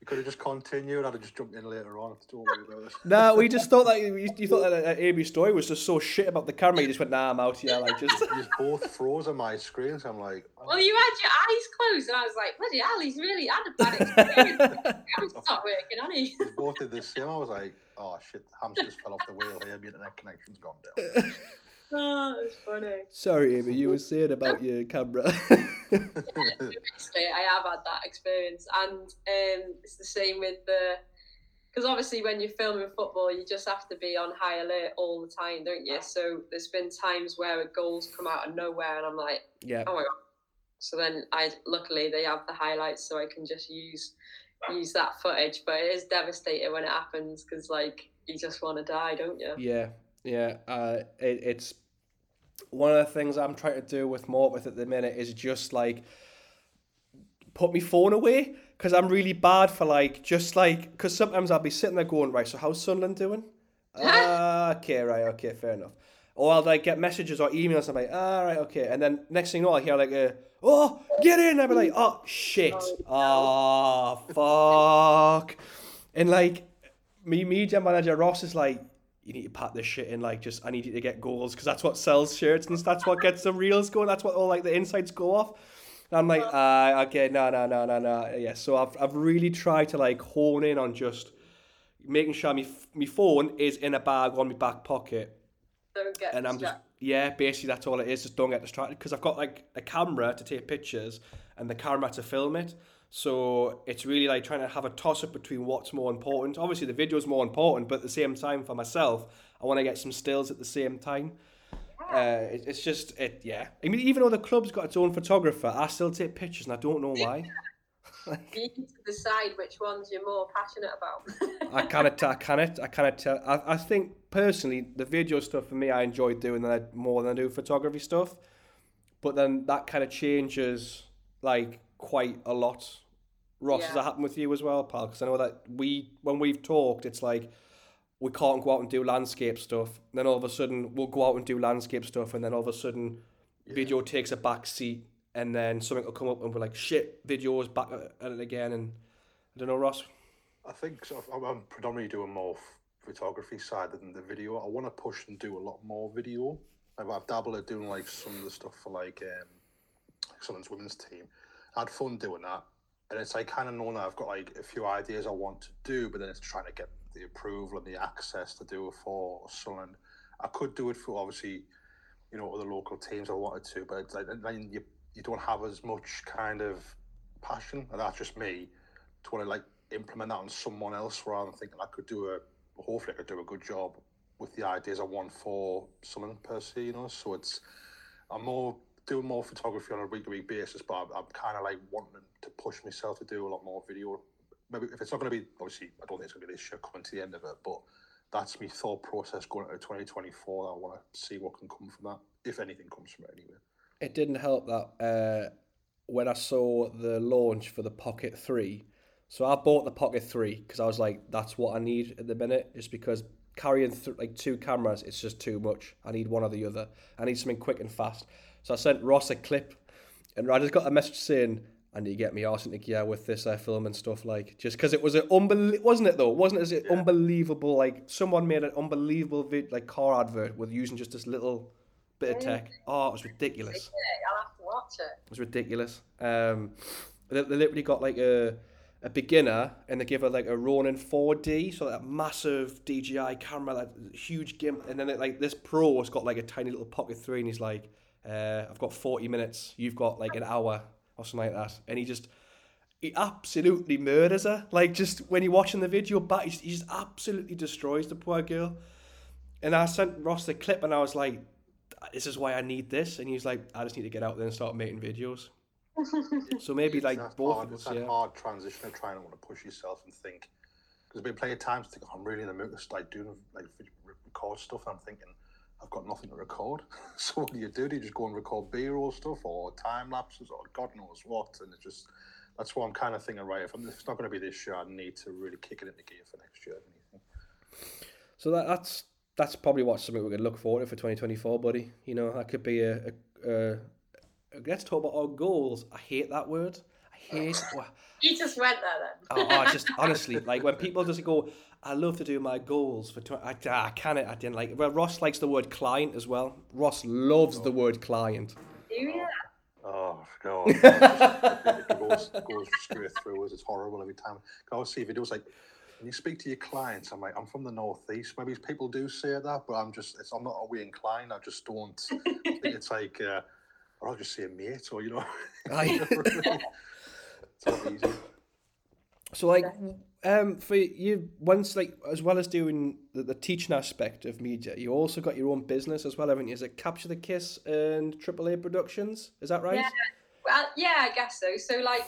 B: You could have just continued. I'd have just jumped in later on. Don't worry about it.
A: no, we just thought that you, you thought that uh, Amy's story was just so shit about the camera. You just went, nah, I'm out here. Like, just
B: You both froze on my screen, so I'm like, oh,
C: Well, you had your eyes closed, and I was like, bloody hell, he's really had a bad experience. It's not working, on he?
B: we both did the same. I was like, oh shit, the hamsters fell off the wheel here. My internet connection's gone down.
C: Oh, it's funny.
A: sorry, Amy. You were saying about your camera.
C: Basically, I have had that experience, and um, it's the same with the. Because obviously, when you're filming football, you just have to be on high alert all the time, don't you? So there's been times where goals come out of nowhere, and I'm like,
A: yeah,
C: oh my god. So then I luckily they have the highlights, so I can just use use that footage. But it is devastating when it happens because like you just want to die, don't you?
A: yeah, yeah. Uh, it, it's one of the things I'm trying to do with Morpeth at the minute is just like put my phone away because I'm really bad for like just like because sometimes I'll be sitting there going right. So how's Sunderland doing? Ah, okay, right, okay, fair enough. Or I'll like get messages or emails. and I'm like, ah, right, okay. And then next thing you know, I hear like a, oh, get in. I'll be like, oh, shit. Oh, fuck. And like, me media manager Ross is like, you need to pat this shit in. Like, just I need you to get goals because that's what sells shirts and that's what gets the reels going. That's what all like the insights go off. And I'm like, ah, okay, no, no, no, no, no. Yeah, so I've I've really tried to like hone in on just making sure my my phone is in a bag on my back pocket
C: Don't get
A: and I'm just yeah, basically that's all it is. Just don't get distracted because I've got like a camera to take pictures and the camera to film it. So it's really like trying to have a toss up between what's more important. Obviously, the video is more important, but at the same time, for myself, I want to get some stills at the same time. Uh, it, it's just it, yeah. I mean, even though the club's got its own photographer, I still take pictures, and I don't know why.
C: You need to decide which ones you're more passionate about.
A: I cannot, I cannot, I cannot tell. I, I think personally, the video stuff for me, I enjoy doing that more than I do photography stuff. But then that kind of changes like quite a lot. Ross, has that happened with you as well, pal? Because I know that we, when we've talked, it's like we can't go out and do landscape stuff. Then all of a sudden, we'll go out and do landscape stuff, and then all of a sudden, video takes a back seat, and then something will come up, and we're like, shit, video's back at at it again. And I don't know, Ross.
B: I think so. I'm- I'm predominantly doing more photography side than the video. I want to push and do a lot more video. I've, I've dabbled at doing like some of the stuff for like um, Sunderland's women's team. Had fun doing that, and it's like kind of knowing that I've got like a few ideas I want to do, but then it's trying to get the approval and the access to do it for Sunderland. I could do it for obviously, you know, other local teams I wanted to, but it's like then you you don't have as much kind of passion, and that's just me to want to like implement that on someone else rather than thinking I could do a hopefully I could do a good job with the ideas I want for someone per se, you know. So it's I'm more doing more photography on a week to week basis, but I'm, I'm kind of like wanting to push myself to do a lot more video. Maybe if it's not going to be obviously I don't think it's going to be this year coming to the end of it, but that's my thought process going into 2024. I want to see what can come from that, if anything comes from it anyway.
A: It didn't help that uh, when I saw the launch for the Pocket 3. So I bought the Pocket 3 because I was like, that's what I need at the minute, just because carrying th- like two cameras, it's just too much. I need one or the other. I need something quick and fast. So I sent Ross a clip, and I just got a message saying, "I need to get me arse into gear with this uh, film and stuff." Like, just because it was an unbelievable, wasn't it though? Wasn't it yeah. unbelievable? Like, someone made an unbelievable vid- like car advert with using just this little bit of tech. Oh, it was ridiculous.
C: I'll have to watch it.
A: It was ridiculous. Um, they, they literally got like a a beginner and they give her like a Ronin 4D, so that massive DJI camera, that huge gimp, and then it, like this pro has got like a tiny little pocket three, and he's like, uh, "I've got 40 minutes, you've got like an hour or something like that," and he just he absolutely murders her. Like just when you're watching the video back, he just absolutely destroys the poor girl. And I sent Ross the clip, and I was like, "This is why I need this," and he's like, "I just need to get out there and start making videos." so maybe like
B: that's
A: both
B: hard,
A: of us,
B: that
A: yeah.
B: hard transition of trying to want to push yourself and think. Because I've been plenty of times to think I'm really in the mood to start doing like record stuff. And I'm thinking I've got nothing to record. so what do you do? Do you just go and record B-roll stuff or time lapses or God knows what? And it's just that's what I'm kind of thinking. Right, if, I'm, if it's not going to be this year, I need to really kick it into gear for next year.
A: So that, that's that's probably what something we're going to look forward to for 2024, buddy. You know, that could be a, a, a let's talk about our goals. I hate that word. I hate.
C: you just went there
A: then. oh, oh, just honestly, like when people just go, I love to do my goals for. 20, I, I can't. I didn't like. Well, Ross likes the word client as well. Ross loves oh. the word client.
C: Do you?
B: Oh god, it, goes, it goes straight through us. It's horrible every time. I always see videos like when you speak to your clients. I'm like, I'm from the northeast. Maybe people do say that, but I'm just, it's, I'm not always inclined. I just don't. it's like. Uh, or I'll just say mate, or you know. Aye.
A: so like, um, for you, once like as well as doing the, the teaching aspect of media, you also got your own business as well, haven't you? Is it Capture the Kiss and AAA Productions? Is that right?
C: Yeah. Well, yeah, I guess so. So like,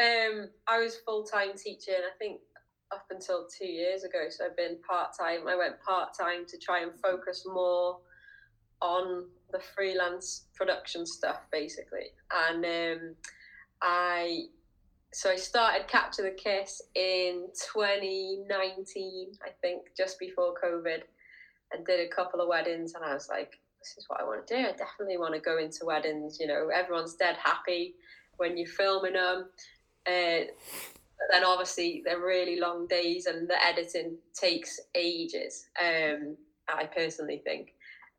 C: um, I was full time teaching. I think up until two years ago. So I've been part time. I went part time to try and focus more on the freelance production stuff basically and um, i so i started capture the kiss in 2019 i think just before covid and did a couple of weddings and i was like this is what i want to do. I definitely want to go into weddings you know everyone's dead happy when you're filming them uh, then obviously they're really long days and the editing takes ages um, i personally think.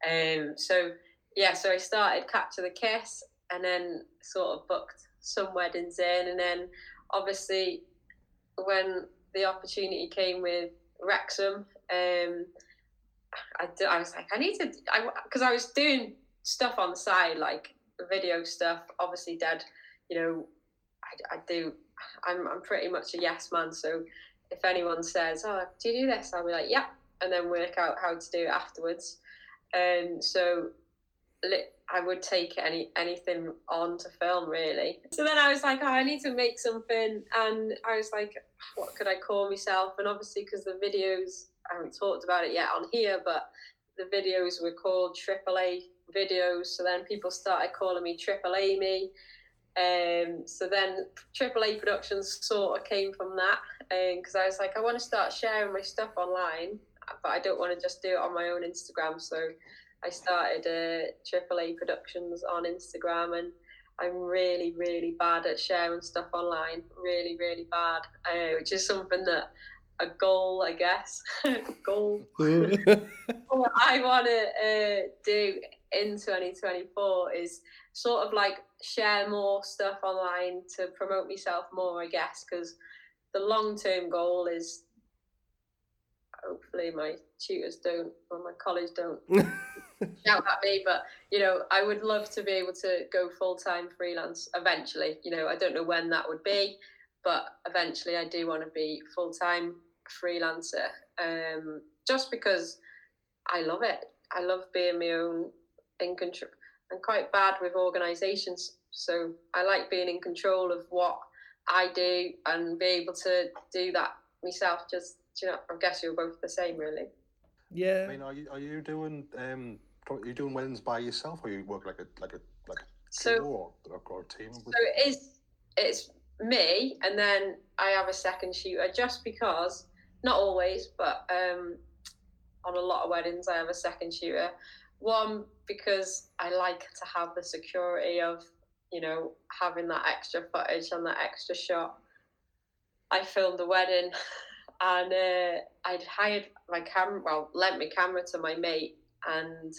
C: Um, so yeah, so I started Capture the Kiss and then sort of booked some weddings in. And then obviously, when the opportunity came with Wrexham, um, I, I was like, I need to, because I, I, was doing stuff on the side, like video stuff, obviously, Dad, you know, I, I do, I'm, I'm pretty much a yes man. So if anyone says, Oh, do you do this? I'll be like, Yeah. And then work out how to do it afterwards. And um, so I would take any anything on to film really. So then I was like, oh, I need to make something, and I was like, what could I call myself? And obviously, because the videos I haven't talked about it yet on here, but the videos were called AAA videos. So then people started calling me Triple Amy. Um, so then AAA Productions sort of came from that, because um, I was like, I want to start sharing my stuff online, but I don't want to just do it on my own Instagram. So I started uh, AAA Productions on Instagram, and I'm really, really bad at sharing stuff online. Really, really bad, uh, which is something that a goal, I guess, goal. what I want to uh, do in 2024 is sort of like share more stuff online to promote myself more, I guess, because the long term goal is hopefully my tutors don't or my college don't shout at me but you know i would love to be able to go full-time freelance eventually you know i don't know when that would be but eventually I do want to be full time freelancer. Um, just because I love it. I love being my own in control. I'm quite bad with organisations, so I like being in control of what I do and be able to do that myself. Just you know, I guess you're both the same, really.
A: Yeah.
B: I mean, are you are you doing um are you doing weddings by yourself, or you work like a like a like a
C: So
B: or, or a team?
C: So it is. It's me, and then I have a second shooter, just because. Not always, but um, on a lot of weddings, I have a second shooter. One because I like to have the security of, you know, having that extra footage and that extra shot. I filmed a wedding, and uh, I'd hired my camera, well, lent my camera to my mate, and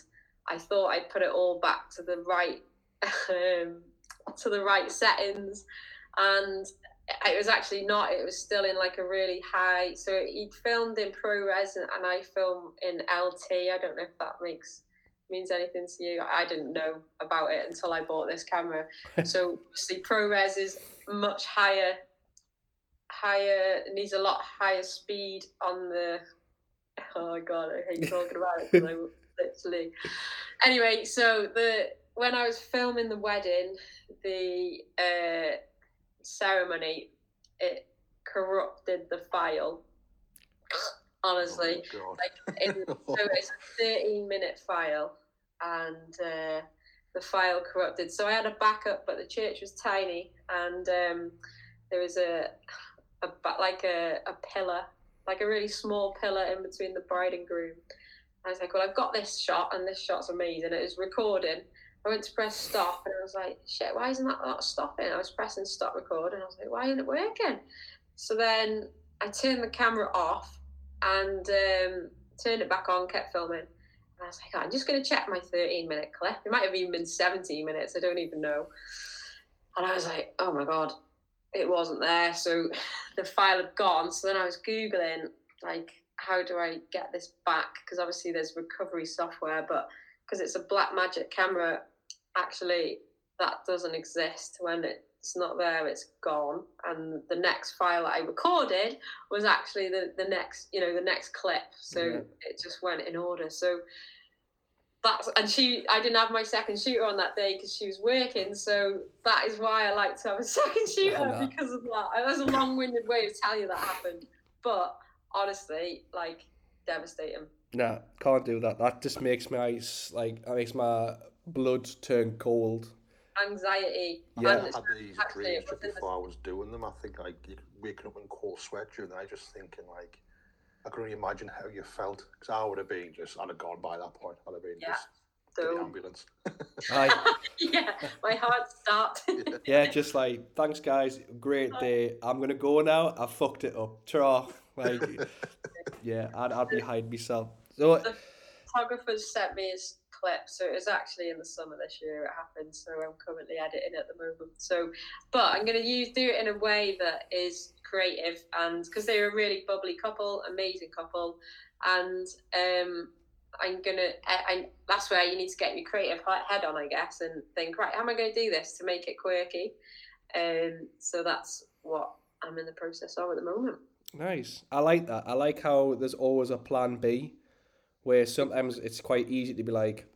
C: I thought I'd put it all back to the right. Um, to the right settings. And it was actually not it was still in like a really high so he filmed in ProRes and, and I film in LT I don't know if that makes means anything to you. I didn't know about it until I bought this camera. So obviously ProRes is much higher higher needs a lot higher speed on the oh god I hate talking about it literally anyway so the when I was filming the wedding, the uh, ceremony, it corrupted the file. Honestly,
B: Oh,
C: like in, so it's a 13 minute file, and uh, the file corrupted. So I had a backup, but the church was tiny, and um, there was a, a like a, a pillar, like a really small pillar in between the bride and groom. I was like, well, I've got this shot, and this shot's amazing. It was recording. I went to press stop, and I was like, shit, why isn't that not stopping? I was pressing stop record, and I was like, why isn't it working? So then I turned the camera off and um, turned it back on, kept filming. And I was like, "Oh, I'm just going to check my 13 minute clip. It might have even been 17 minutes. I don't even know. And I was like, oh my God, it wasn't there. So the file had gone. So then I was Googling, like, how do I get this back? Because obviously there's recovery software, but because it's a Blackmagic camera, actually that doesn't exist when it's not there, it's gone. And the next file I recorded was actually the, the next, you know, the next clip. So
A: Yeah.
C: it just went in order. So that's, and she, I didn't have my second shooter on that day because she was working. So that is why I like to have a second shooter because of that. That's a long winded way of telling you that happened. But honestly, like, devastating.
A: Nah, can't do that. That just makes my ice like that makes my blood turn cold.
C: Anxiety.
A: Yeah.
B: I had these dreams just
C: wasn't
B: before I was doing them. I think like you waking up in cold sweat during the night, just thinking like I can only imagine how you felt because I would have been just I'd have gone by that point. I'd have been
C: Yeah.
B: just to the ambulance.
A: Aye.
C: yeah, my heart stopped.
A: Yeah, just like thanks guys, great day. I'm gonna go now. I fucked it up. Ta. Like yeah, I'd I'd be hiding myself. So
C: Photographers sent me his clip, so it was actually in the summer this year it happened. So I'm currently editing at the moment. So, but I'm going to use do it in a way that is creative, and because they're a really bubbly couple, amazing couple, and um, I'm gonna. I, I, that's where you need to get your creative head on, I guess, and think, right, how am I going to do this to make it quirky? Um, so that's what I'm in the process of at the moment.
A: Nice. I like that. I like how there's always a plan B, where sometimes it's quite easy to be like,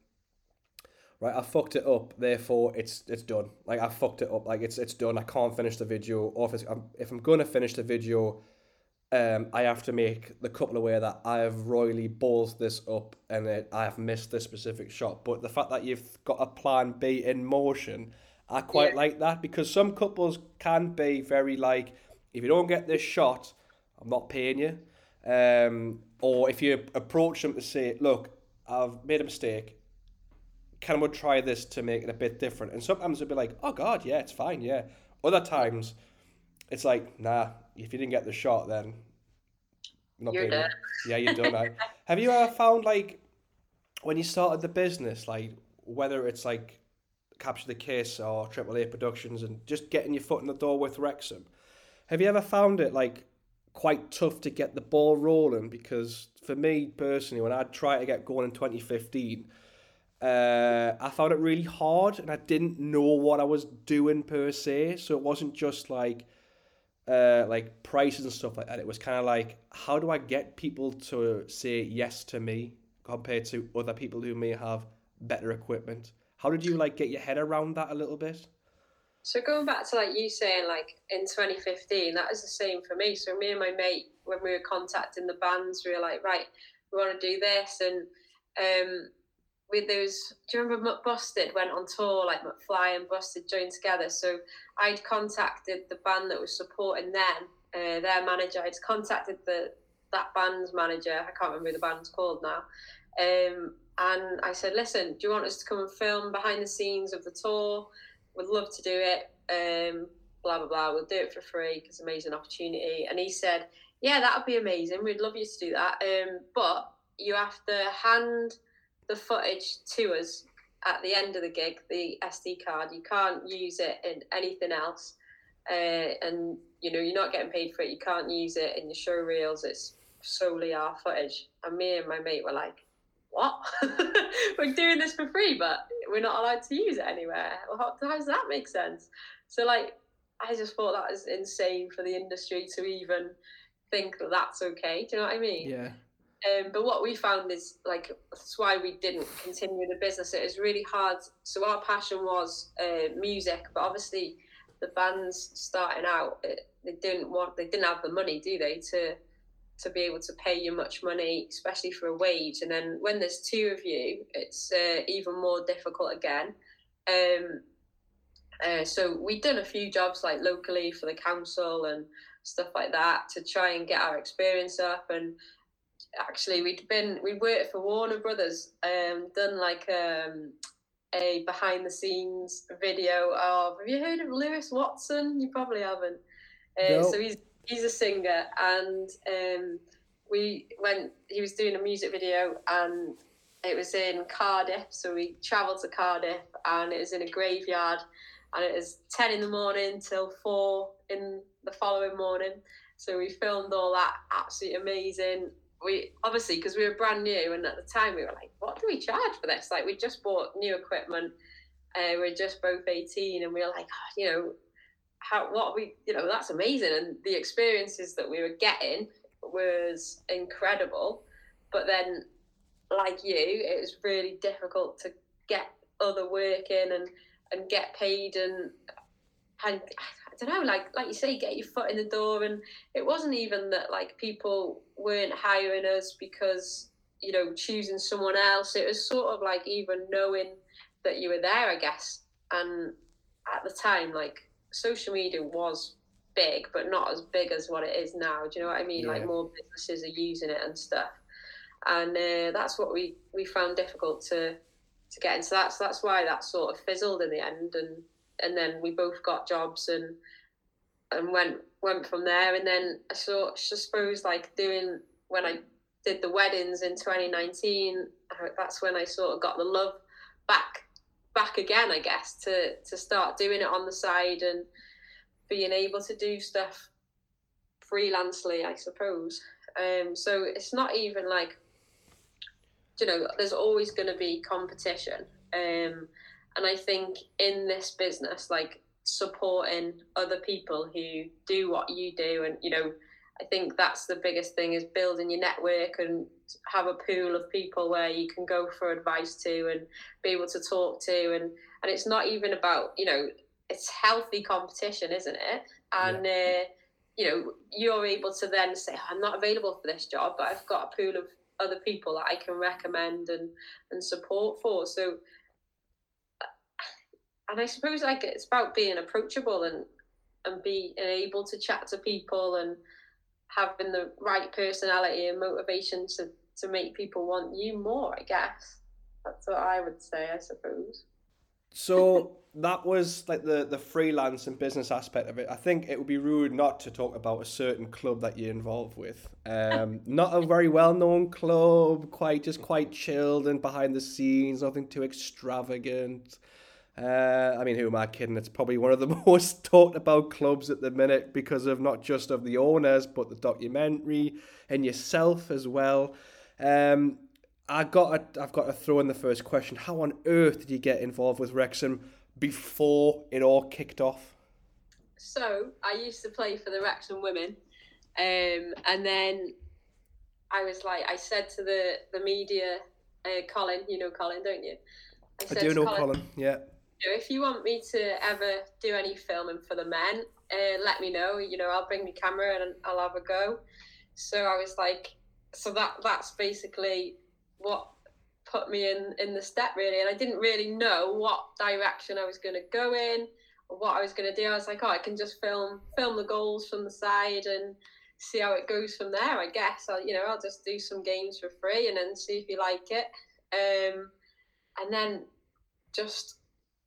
A: right, I fucked it up, therefore it's it's done. Like I fucked it up, like it's it's done. I can't finish the video. Or if it's, I'm, if I'm gonna finish the video, um, I have to make the couple aware that I have royally balls this up and that I have missed this specific shot. But the fact that you've got a plan B in motion, I quite
C: Yeah.
A: like that because some couples can be very like, if you don't get this shot, I'm not paying you. Um, or if you approach them to say, look, I've made a mistake. Can we try this to make it a bit different? And sometimes they'll be like, oh God, yeah, it's fine, yeah. Other times, it's like, nah, if you didn't get the shot, then not
C: You're
A: paying
C: done.
A: Yeah, you're done. Have you ever found like when you started the business, like whether it's like Capture the Kiss or Triple A Productions, and just getting your foot in the door with Wrexham? Have you ever found it like quite tough to get the ball rolling? Because for me personally, when I tried to get going in 2015, uh, I found it really hard, and I didn't know what I was doing per se. So it wasn't just like uh, like prices and stuff like that, it was kind of like, how do I get people to say yes to me compared to other people who may have better equipment? How did you like get your head around that a little bit?
C: So going back to like you saying, like in 2015, that is the same for me. So me and my mate, when we were contacting the bands, we were like, right, we want to do this, and um, with those, do you remember Busted went on tour, like McFly and Busted joined together. So I'd contacted the band that was supporting them, uh, their manager. I'd contacted the that band's manager. I can't remember the band's called now. Um, and I said, listen, do you want us to come and film behind the scenes of the tour? Would love to do it. Um, blah blah blah. We'll do it for free because amazing opportunity. And he said, yeah, that would be amazing. We'd love you to do that. Um, but you have to hand the footage to us at the end of the gig, the SD card. You can't use it in anything else. Uh, and you know, you're not getting paid for it. You can't use it in your show reels. It's solely our footage. And me and my mate were like, what? we're doing this for free, but we're not allowed to use it anywhere. Well, how, how does that make sense? So, like, I just thought that was insane for the industry to even think that that's okay. Do you know what I mean?
A: Yeah.
C: Um, but what we found is like that's why we didn't continue the business. It was really hard. So our passion was uh, music, but obviously the bands starting out, it, they didn't want, they didn't have the money, do they, to to be able to pay you much money, especially for a wage. And then when there's two of you, it's uh, even more difficult again. Um, uh, so we've done a few jobs like locally for the council and stuff like that to try and get our experience up and actually we'd been we worked for Warner Brothers, um, done like um, a behind the scenes video of. Have you heard of Lewis Watson? You probably haven't. Uh, no. So he's he's a singer, and um, we went. He was doing a music video, and it was in Cardiff. So we travelled to Cardiff, and it was in a graveyard, and it was ten in the morning till four in the following morning. So we filmed all that, absolutely amazing we obviously because we were brand new and at the time we were like what do we charge for this like we just bought new equipment uh, we are just both 18 and we were like oh, you know how what we you know that's amazing and the experiences that we were getting was incredible but then like you it was really difficult to get other work in and and get paid and and I don't know, like like you say, get your foot in the door. And it wasn't even that like people weren't hiring us because you know choosing someone else. It was sort of like even knowing that you were there, I guess. And at the time, like social media was big, but not as big as what it is now. Do you know what I mean? Yeah. Like more businesses are using it and stuff. And uh, that's what we we found difficult to to get into that. So that's why that sort of fizzled in the end. And and then we both got jobs and and went went from there. And then I sort I suppose like doing when I did the weddings in 2019, that's when I sort of got the love back back again, I guess, to to start doing it on the side and being able to do stuff freelancely, I suppose. Um, so it's not even like you know, there's always going to be competition. Um, and I think in this business, like supporting other people who do what you do and you know i think that's the biggest thing is building your network and have a pool of people where you can go for advice to and be able to talk to. And and it's not even about you know it's healthy competition isn't it? And yeah. uh, you know you're able to then say oh, i'm not available for this job but i've got a pool of other people that i can recommend and and support for. So and I suppose like it's about being approachable and and be able to chat to people and having the right personality and motivation to to make people want you more. I guess that's what I would say. I suppose.
A: So that was like the the freelance and business aspect of it. I think it would be rude not to talk about a certain club that you're involved with. Um, not a very well known club, quite just quite chilled and behind the scenes, nothing too extravagant. Uh, I mean, who am I kidding? It's probably one of the most talked about clubs at the minute because of not just of the owners, but the documentary and yourself as well. Um, I got to, I've got to throw in the first question. How on earth did you get involved with Wrexham before it all kicked off?
C: so I used to play for the Wrexham women, um, and then I was like, I said to the the media, uh, Colin, you know Colin, don't you?
A: I, do know Colin, Colin. Yeah.
C: If you want me to ever do any filming for the men, uh, let me know. You know, I'll bring my camera and I'll have a go. So I was like, so that that's basically what put me in in the step really, and I didn't really know what direction I was going to go in or what I was going to do. I was like, oh, I can just film film the goals from the side and see how it goes from there. I guess I'll you know I'll just do some games for free and then see if you like it. Um, and then just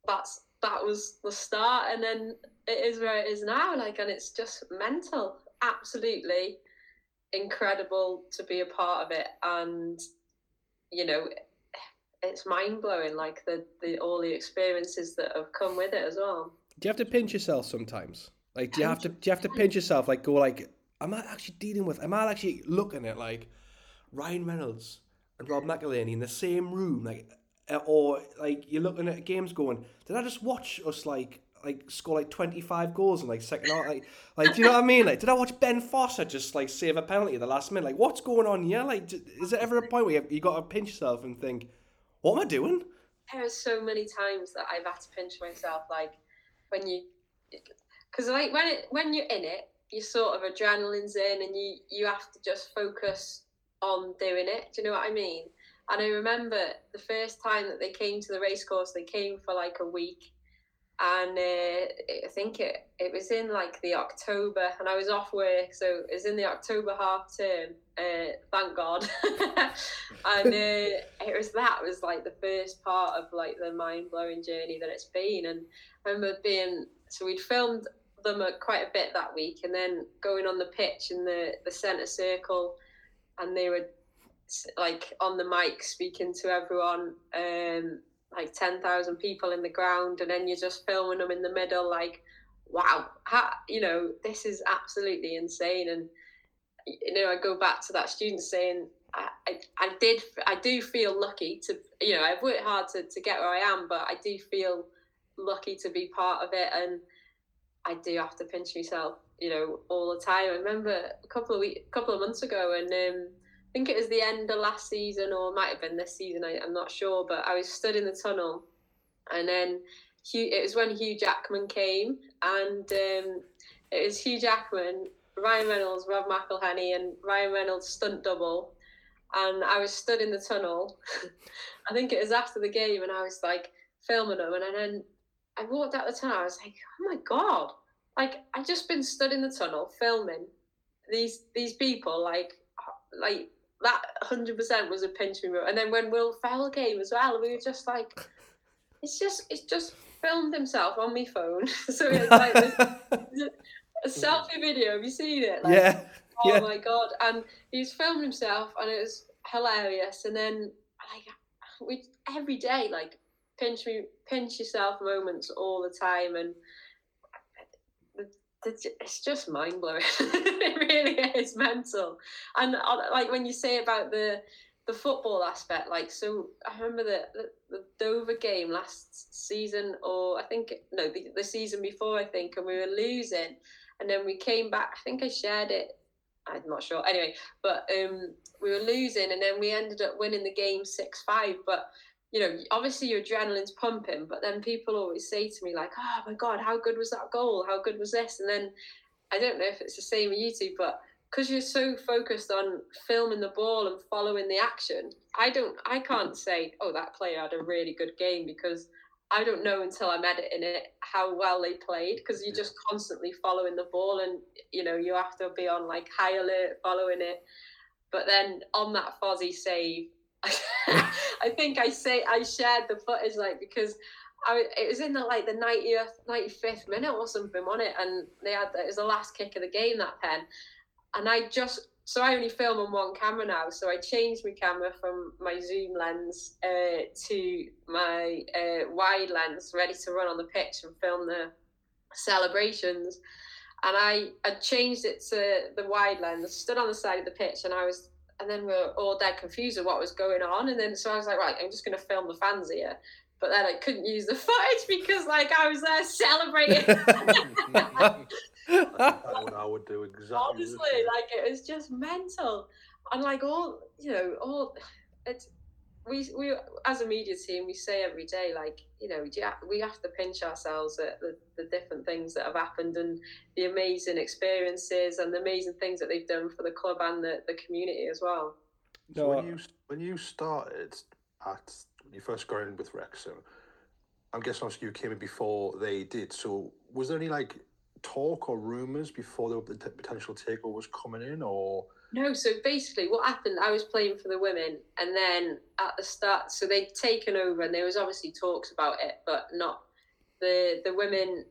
C: that's that was the start, and then it is where it is now. Like, and it's just mental, absolutely incredible to be a part of it, and you know, it's mind blowing. Like the the all the experiences that have come with it as well.
A: Do you have to pinch yourself sometimes? Like, do you have to do you have to pinch yourself? Like, go like, am I actually dealing with? Am I actually looking at like Ryan Reynolds and Rob McElhenney in the same room? Like, Uh, or like you're looking at games going, did I just watch us like like score like 25 goals in like second half? Like like do you know what I mean? Like did I watch Ben Foster just like save a penalty at the last minute? Like what's going on here? Like is there ever a point where you, you got to pinch yourself and think what am I doing?
C: There are so many times that I've had to pinch myself like when you because like when it when you're in it you sort of adrenaline's in and you you have to just focus on doing it. Do you know what I mean and I remember the first time that they came to the racecourse, they came for like a week. And uh, I think it, it was in like the October, and I was off work, so it was in the October half term. Uh, thank God. and uh, it was that was like the first part of like the mind blowing journey that it's been. And I remember being so we'd filmed them quite a bit that week, and then going on the pitch in the the centre circle, and they were like on the mic speaking to everyone, um, like 10,000 people in the ground, and then you're just filming them in the middle, like, wow, how, you know, this is absolutely insane. And, you know, I go back to that student saying, I, I, I did, I do feel lucky to, you know, I've worked hard to, to get where I am, but I do feel lucky to be part of it. And I do have to pinch myself, you know, all the time. I remember a couple of weeks, a couple of months ago, and um, think it was the end of last season or it might have been this season. I, am not sure, but I was stood in the tunnel, and then Hugh, it was when Hugh Jackman came, and um, it was Hugh Jackman, Ryan Reynolds, Rob McElhenney, and Ryan Reynolds stunt double, and I was stood in the tunnel. I think it was after the game, and I was like filming them, and then I walked out the tunnel. I was like, oh my god. Like I just been stood in the tunnel filming these these people like like that hundred percent was a pinch me moment. And then when Will Ferrell came as well, we were just like, it's just it's just filmed himself on my phone. so it's like a selfie video. Have you seen it? Like,
A: yeah.
C: Oh
A: yeah.
C: my god! And he's filmed himself, and it was hilarious. And then like we every day like pinch me pinch yourself moments all the time and it's just mind blowing. it really is mental. And uh, like when you say about the the football aspect, like so, I remember the, the, Dover game last season, or I think no, the, the season before, I think, and we were losing, and then we came back. I think I shared it. I'm not sure. Anyway, but um, we were losing, and then we ended up winning the game six five. But you know, obviously your adrenaline's pumping, but then people always say to me like, "Oh my god, how good was that goal? How good was this?" And then I don't know if it's the same with you two, but because you're so focused on filming the ball and following the action, I don't, I can't say, "Oh, that player had a really good game," because I don't know until I'm editing it how well they played because you're just constantly following the ball and you know you have to be on like high alert following it. But then on that Fozzie save, I think I say I shared the footage like because I it was in the like the 90th 95th minute or something on it? And they had it was the last kick of the game that pen. And I just so I only film on one camera now so I changed my camera from my zoom lens uh, to my uh, wide lens ready to run on the pitch and film the celebrations. And I, I changed it to the wide lens stood on the side of the pitch and I was and then we are all dead confused of what was going on. And then so I was like, right, I'm just going to film the fans here. but then I couldn't use the footage because like I was there celebrating.
B: I would, I would do exactly.
C: Honestly, like it was just mental, and like all you know, all it's we we as a media team we say every day like you know yeah, we have to pinch ourselves at the, the different things that have happened and the amazing experiences and the amazing things that they've done for the club and the, the community as well.
B: So
A: No,
B: when
A: I-
B: you when you started at when you first got in with Wrexham, I'm guessing obviously you came in before they did. So was there any like talk or rumours before the, the potential takeover was coming in, or
C: No, so basically, what happened? I was playing for the women, and then at the start, so they'd taken over, and there was obviously talks about it, but not the the women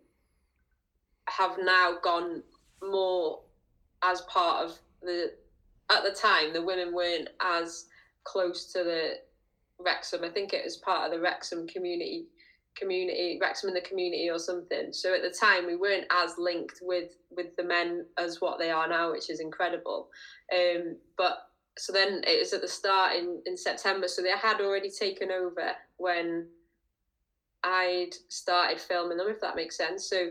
C: have now gone more as part of the. At the time, the women weren't as close to the Wrexham. I think it was part of the Wrexham community, community Wrexham in the community or something. So at the time, we weren't as linked with with the men as what they are now, which is incredible. Um, but so then it was at the start in, in September. So they had already taken over when I'd started filming them, if that makes sense. So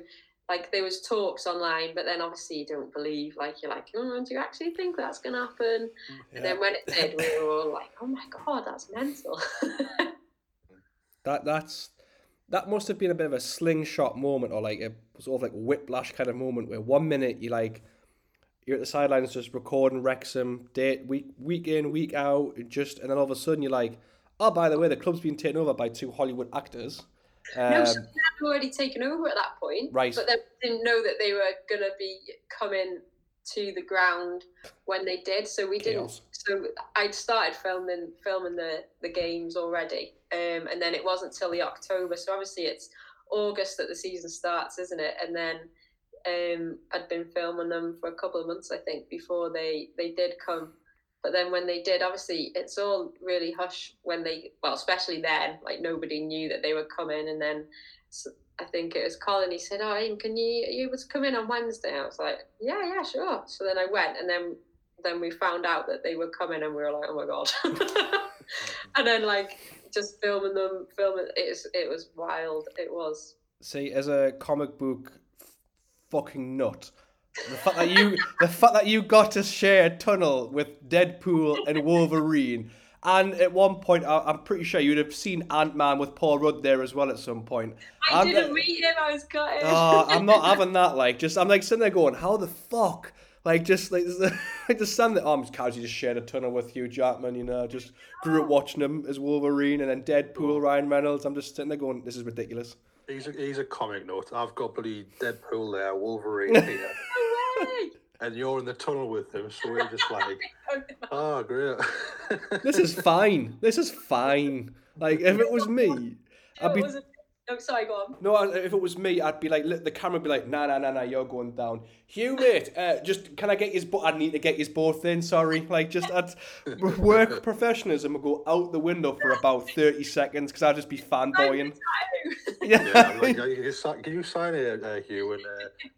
C: like there was talks online, but then obviously you don't believe. Like you're like, oh, do you actually think that's gonna happen? And then when it did, we were all like, oh my god, that's mental.
A: That that's that must have been a bit of a slingshot moment or like a sort of like whiplash kind of moment where one minute you like you're at the sidelines just recording Wrexham date week week in week out just and then all of a sudden you're like oh by the way the club's been taken over by two Hollywood actors um,
C: no, so they had already taken over at that point,
A: Right.
C: But they didn't know that they were gonna be coming to the ground when they did. So we didn't. So I'd started filming filming the the games already, um, and then it wasn't till the October. So obviously it's August that the season starts, isn't it? And then um, I'd been filming them for a couple of months, I think, before they they did come. But then when they did, obviously it's all really hush when they well, especially then, like nobody knew that they were coming. And then so I think it was Colin. He said, "Oh, Ian, can you you was come in on Wednesday?" I was like, "Yeah, yeah, sure." So then I went, and then then we found out that they were coming, and we were like, "Oh my god!" and then like just filming them, filming it was it was wild. It was.
A: see as a comic book fucking nut the fact that you the fact that you got to share a tunnel with Deadpool and Wolverine and at one point I, I'm pretty sure you'd have seen Ant-Man with Paul Rudd there as well at some point
C: I
A: I'm
C: didn't meet him. I was gutted.
A: Oh, I'm not having that. Like, just I'm like sitting there going, how the fuck? Like, just like, like just standing there. Oh, I'm just casually just shared a tunnel with Hugh Jackman. You know, just grew up oh. watching him as Wolverine, and then Deadpool, oh. Ryan Reynolds. I'm just sitting there going, this is ridiculous.
B: he's a, he's a comic note. I've got bloody Deadpool there, Wolverine here,
C: no way.
B: And you're in the tunnel with him. So we're just like, oh great.
A: This is fine. This is fine. Like, if it was me, I'd be.
C: was it? I'm sorry, go on.
A: No, if it was me, I'd be like, look, the camera would be like, nah, nah, nah, nah, you're going down. Hugh, mate, uh, just can I get his? But I need to get his both in. Sorry, like just I'd work professionalism would go out the window for about thirty seconds because I'd just be fanboying.
B: yeah,
A: Yeah,
B: like, can you sign, can you sign here, uh, Hugh? And uh,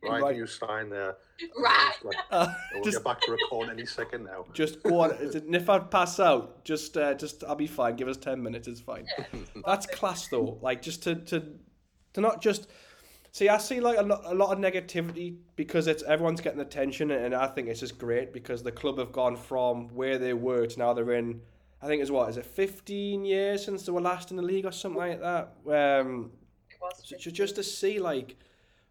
B: Ryan,
A: Right.
B: can you sign there?
C: Right.
B: Like,
A: Uh,
B: we'll
A: just
B: get back to recording any second now.
A: just go on. And if I pass out, just uh, just I'll be fine. Give us ten minutes. It's fine. That's class though. Like just to to to not just see. I see like a lot, a lot of negativity because it's everyone's getting attention, and I think it's just great because the club have gone from where they were to now they're in. I think it's what is it, fifteen years since they were last in the league or something like that. Um,
C: It was
A: so just to see like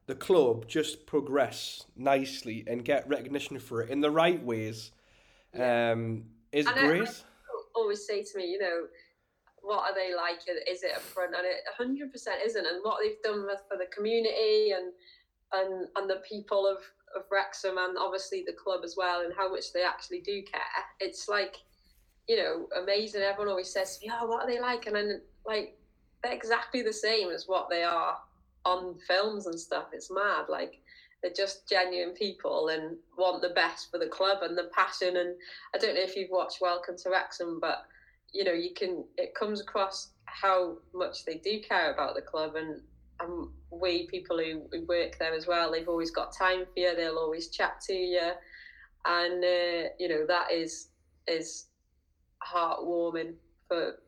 A: the club just progress nicely and get recognition for it in the right ways um, is
C: And I-
A: great.
C: always say to me, you know, what are they like? Is it a front? And it 100% isn't. And what they've done with, for the community and and and the people of of Wrexham and obviously the club as well, and how much they actually do care. It's like, you know, amazing. Everyone always says to me, "Oh, what are they like?" And then like they're exactly the same as what they are on films and stuff. It's mad. Like they're just genuine people and want the best for the club and the passion. And I don't know if you've watched Welcome to Wrexham, but you know, you can it comes across how much they do care about the club and and we people who, who work there as well, they've always got time for you, they'll always chat to you. And uh, you know, that is is heartwarming for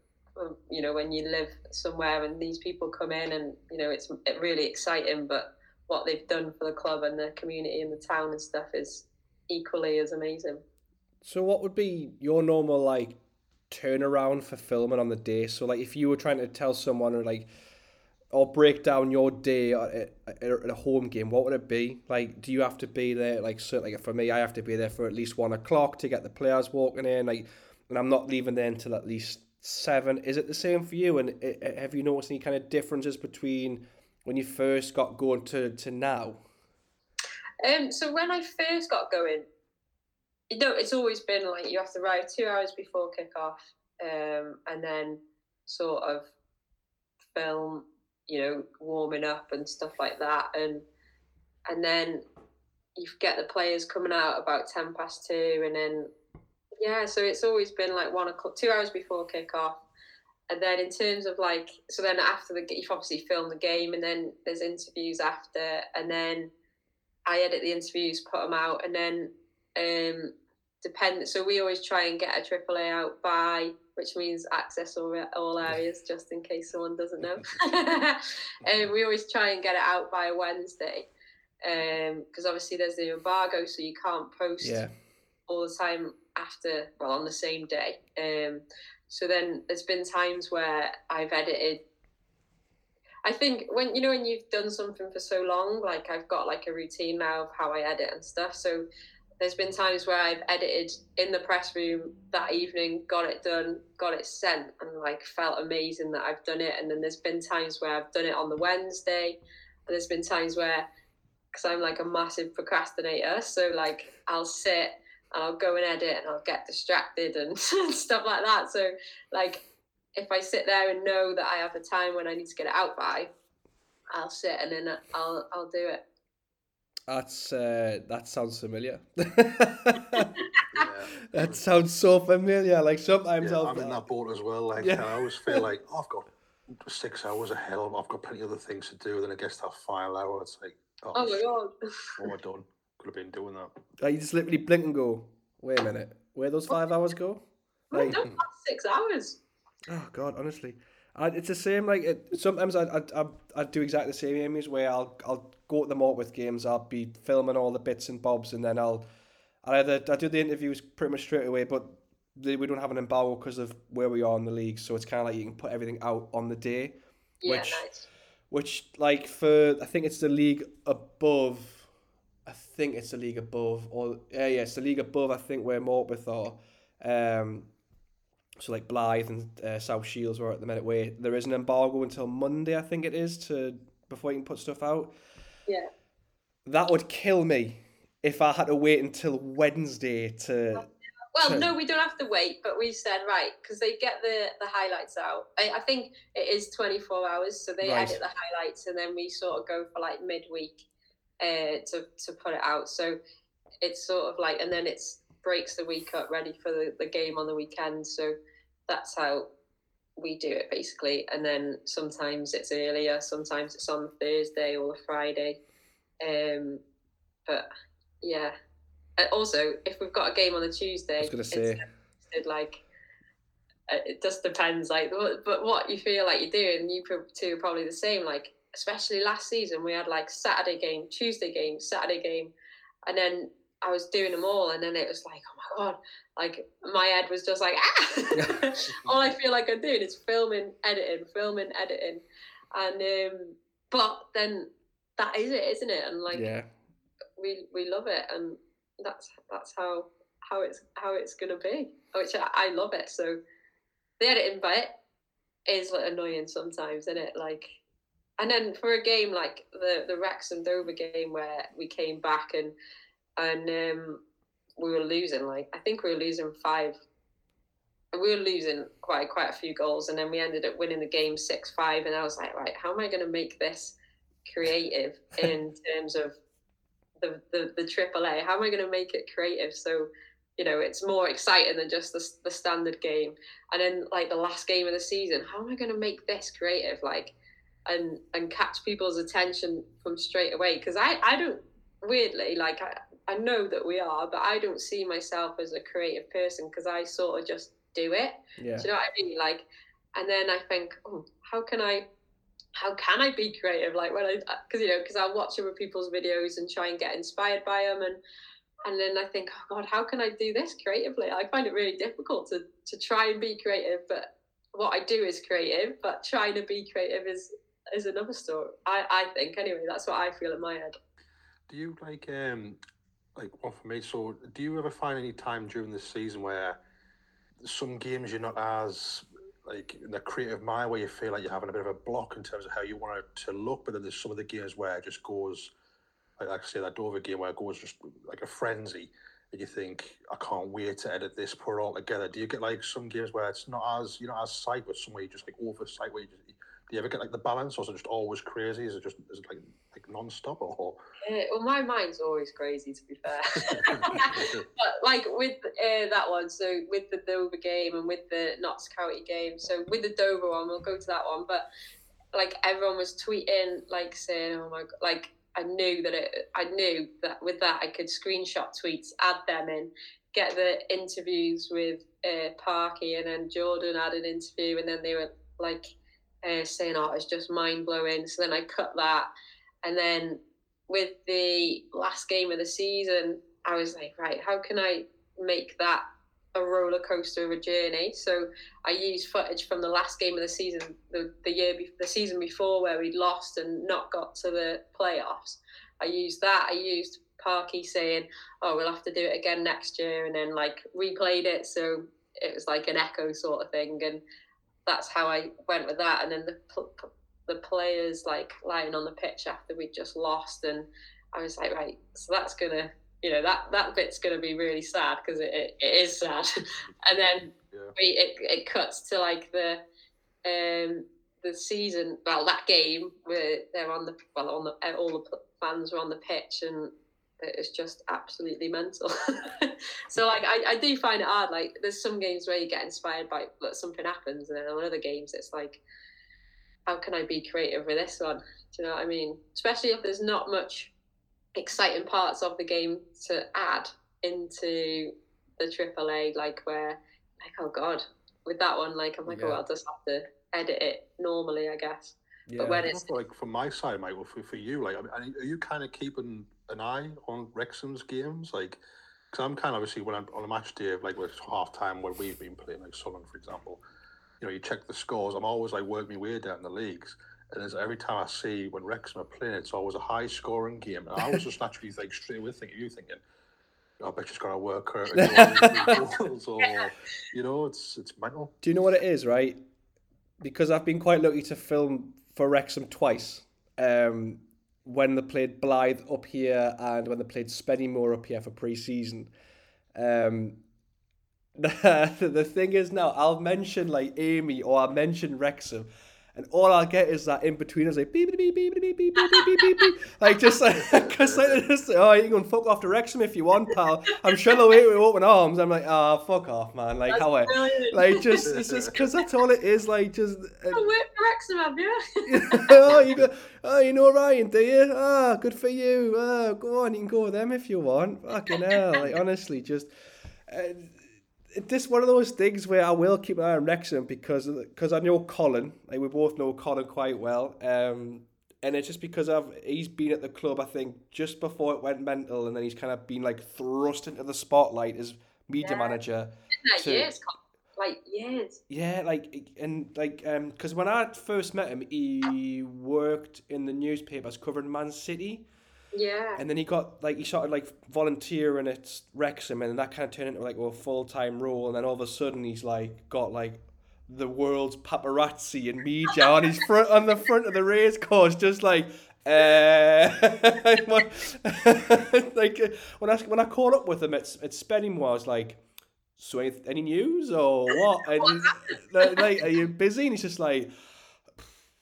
C: you know when you live somewhere and these people come in and you know it's really exciting but what they've done for the club and the community and the town and stuff is equally as amazing
A: so what would be your normal like turnaround for filming on the day so like if you were trying to tell someone or like or break down your day at, a home game, what would it be? Like, do you have to be there? Like, like for me, I have to be there for at least one o'clock to get the players walking in. Like, and I'm not leaving there until at least seven. Is it the same for you? And have you noticed any kind of differences between when you first got going to to now?
C: Um. So when I first got going, you know, it's always been like you have to arrive two hours before kickoff, um, and then sort of film you know, warming up and stuff like that. And and then you get the players coming out about ten past two, and then yeah, so it's always been like one o'clock, two hours before kickoff. And then in terms of like, so then after the you've obviously filmed the game, and then there's interviews after, and then I edit the interviews, put them out, and then um, depend. So we always try and get a AAA out by which means access all, all areas just in case someone doesn't know. and we always try and get it out by Wednesday because um, obviously there's the embargo, so you can't post
A: yeah.
C: all the time after, well, on the same day. Um, so then there's been times where I've edited. I think when you know when you've done something for so long, like I've got like a routine now of how I edit and stuff. So there's been times where I've edited in the press room that evening, got it done, got it sent, and like felt amazing that I've done it. And then there's been times where I've done it on the Wednesday, and there's been times where, because I'm like a massive procrastinator, so like I'll sit and I'll go and edit and I'll get distracted and stuff like that. So like if I sit there and know that I have a time when I need to get it out by, I'll sit and then I'll I'll do it.
A: That's uh, that sounds familiar. yeah. That sounds so familiar. Like sometimes
B: yeah, I'm in that boat as well. Like yeah. I always feel like oh, I've got six hours ahead. I've got plenty of other things to do. Then I guess that final hour, it's like
C: oh, oh my god,
B: what am I done? Could have been doing that.
A: Like you just literally blink and go. Wait a minute, where those five hours go?
C: Like, don't six hours.
A: Oh god, honestly. I, it's the same. Like it, sometimes I, I I I do exactly the same. Amy's where I'll I'll go to the Morpeth games. I'll be filming all the bits and bobs, and then I'll I either I do the interviews pretty much straight away, but they, we don't have an embargo because of where we are in the league. So it's kind of like you can put everything out on the day.
C: Yeah, which, nice.
A: Which like for I think it's the league above. I think it's the league above, or yeah, yeah, it's the league above. I think where Morpeth are. Um, so like Blyth and uh, South Shields were at the minute where there is an embargo until Monday, I think it is, to before you can put stuff out.
C: Yeah.
A: That would kill me if I had to wait until Wednesday to.
C: Well, to... no, we don't have to wait, but we said right because they get the the highlights out. I, I think it is twenty four hours, so they right. edit the highlights and then we sort of go for like midweek uh, to to put it out. So it's sort of like, and then it's breaks the week up ready for the, the game on the weekend. So that's how we do it basically. And then sometimes it's earlier, sometimes it's on the Thursday or the Friday. Um, but yeah. And also, if we've got a game on the Tuesday, I
A: was gonna say, It's,
C: like uh, it just depends. Like, but what you feel like you're doing, you two are probably the same. Like, especially last season, we had like Saturday game, Tuesday game, Saturday game, and then I was doing them all, and then it was like, oh my god, like my head was just like ah. all I feel like I'm doing is filming, editing, filming, editing, and um, but then that is it, isn't it? And like,
A: yeah,
C: we we love it, and that's that's how how it's how it's gonna be, which I, I love it. So the editing bit is like annoying sometimes, isn't it? Like. And then for a game like the the Wrexham Dover game where we came back and and um, we were losing. Like I think we were losing five. We were losing quite quite a few goals, and then we ended up winning the game six five. And I was like, right, how am I going to make this creative in terms of the the the AAA? How am I going to make it creative so you know it's more exciting than just the the standard game? And then like the last game of the season, how am I going to make this creative? Like and and catch people's attention from straight away because I I don't weirdly like I, I know that we are, but I don't see myself as a creative person because I sort of just do it.
A: Yeah.
C: Do you know what I mean? Like, and then I think, oh, how can I how can I be creative? Like when I, uh, because you know, because I watch other people's videos and try and get inspired by them, and and then I think, oh God, how can I do this creatively? I find it really difficult to to try and be creative, but what I do is creative, but trying to be creative is is another story. I I think anyway. That's what I feel in my head.
B: Do you like um like well for me? So do you ever find any time during the season where some games you're not as like in the creative mind where you feel like you're having a bit of a block in terms of how you want it to look, but then there's some of the games where it just goes like, like I say that Dover game where it goes just like a frenzy and you think I can't wait to edit this, put it all together. Do you get like some games where it's not as you know as sight, but somewhere you just like oversight where you just do you ever get like the balance, or is it just always crazy? Is it just is it like like non-stop or?
C: Uh, well, my mind's always crazy to be fair. but like with uh, that one, so with the Dover game and with the Notts County game, so with the Dover one, we'll go to that one. But like everyone was tweeting, like saying, "Oh my god!" Like I knew that it. I knew that with that I could screenshot tweets, add them in, get the interviews with uh, Parky, and then Jordan had an interview, and then they were like uh, saying, "Oh, it's just mind blowing." So then I cut that, and then with the last game of the season, I was like, right, how can I make that a roller coaster of a journey? So I used footage from the last game of the season, the, the year, be- the season before where we'd lost and not got to the playoffs. I used that. I used Parky saying, "Oh, we'll have to do it again next year," and then like replayed it. So it was like an echo sort of thing, and that's how I went with that. And then the the players like lying on the pitch after we just lost, and I was like, right, so that's gonna, you know, that that bit's gonna be really sad because it, it, it is sad. and then yeah. we it, it cuts to like the um the season, well, that game where they're on the well on the all the fans were on the pitch and it's just absolutely mental. so like I, I do find it hard. Like there's some games where you get inspired by like, something happens, and then on other games it's like, how can I be creative with this one? Do you know what I mean? Especially if there's not much exciting parts of the game to add into the AAA, like where like oh god, with that one, like I'm like oh, yeah. oh I'll just have to edit it normally, I guess.
B: Yeah. But when it's like from my side, Michael, for, for you, like, I mean, are you kind of keeping an eye on Wrexham's games? Like, because I'm kind of obviously when I'm on a match day, like with half time where we've been playing, like Sunderland, for example, you know, you check the scores. I'm always like working my way down the leagues. And as every time I see when Wrexham are playing, it's always a high scoring game. And I was just naturally think straight away thinking, you thinking, oh, I bet she's got to work her goals, or you know, it's it's mental.
A: Do you know what it is, right? Because I've been quite lucky to film for Wrexham twice. Um, when they played Blyth up here and when they played Spennymoor up here for pre-season. Um, the, the thing is now, I'll mention like Amy or I'll mention Wrexham and all I'll get is that in between is like beep beep beep beep beep beep beep beep beep beep. Like just like because like just oh you can fuck off to Wrexham if you want pal. I'm sure they'll wait with open arms. I'm like ah oh, fuck off man. Like how I like just it's just because that's all it is like just
C: uh, wait for Wrexham have you?
A: Oh you go oh you know Ryan do you? Ah oh, good for you. Oh go on you can go with them if you want. Fucking hell. Like honestly just. Uh, this one of those things where I will keep an eye on Wrexham because because I know Colin. Like we both know Colin quite well. Um, and it's just because of he's been at the club, I think, just before it went mental, and then he's kind of been like thrust into the spotlight as media yeah. manager.
C: To, years, like years.
A: Yeah, like and like um, because when I first met him, he worked in the newspapers covering Man City.
C: Yeah.
A: And then he got like he started like volunteering at Wrexham, and that kind of turned into like a full time role. And then all of a sudden, he's like got like the world's paparazzi and media on his front on the front of the race course, just like. Uh, like when I when I caught up with him at at Spennymoor, I was like, "So any, any news or what?" And like, like, are you busy? And he's just like,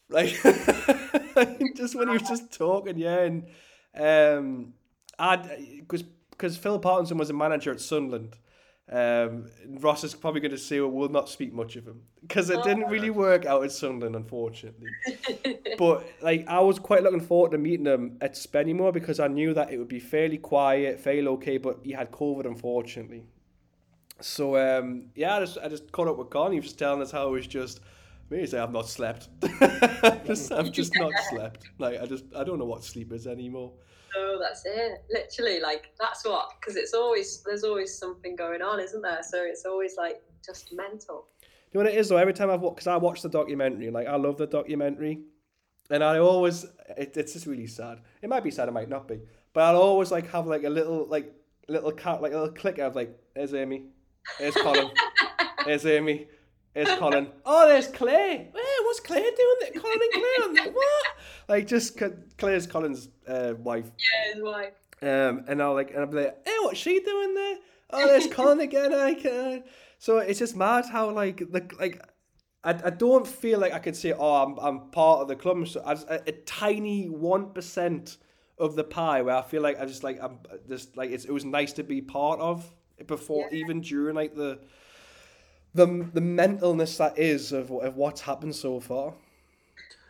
A: like just when he was just talking, yeah, and um, I because because Phil Parkinson was a manager at Sunderland. Um, Ross is probably going to say, well, we'll not speak much of him because it didn't really oh. work out at Sunderland, unfortunately. but like, I was quite looking forward to meeting him at Spennymoor because I knew that it would be fairly quiet, fairly okay. But he had COVID, unfortunately. So um, yeah, I just I just caught up with Con. He was telling us how it was just Me say I've not slept. just, I've just not slept. Like I just I don't know what sleep is anymore.
C: No, that's it. Literally, like that's what because it's always there's always something going on, isn't there? So it's always like just mental.
A: You know what it is though? Every time I've watched, because I watch the documentary, like I love the documentary, and I always it, it's just really sad. It might be sad, it might not be, but I'll always like have like a little like little cat like a little clicker of like there's Amy, there's Colin, there's Amy, there's Colin. Oh, there's Claire. Hey, what's Claire doing? There? Colin and Claire. I'm like, what? Like just Claire's Colin's uh, wife.
C: Yeah, his wife.
A: Um, and I'll like and I'll be like, hey, what's she doing there? Oh, there's Colin again. Like, uh, so it's just mad how like the like. I, I don't feel like I could say, oh, I'm, I'm part of the club. So as a, a tiny one percent of the pie, where I feel like I just like I'm just like it's, it was nice to be part of before,
C: Yeah.
A: even during like the the the mentalness that is of, of what's happened so far.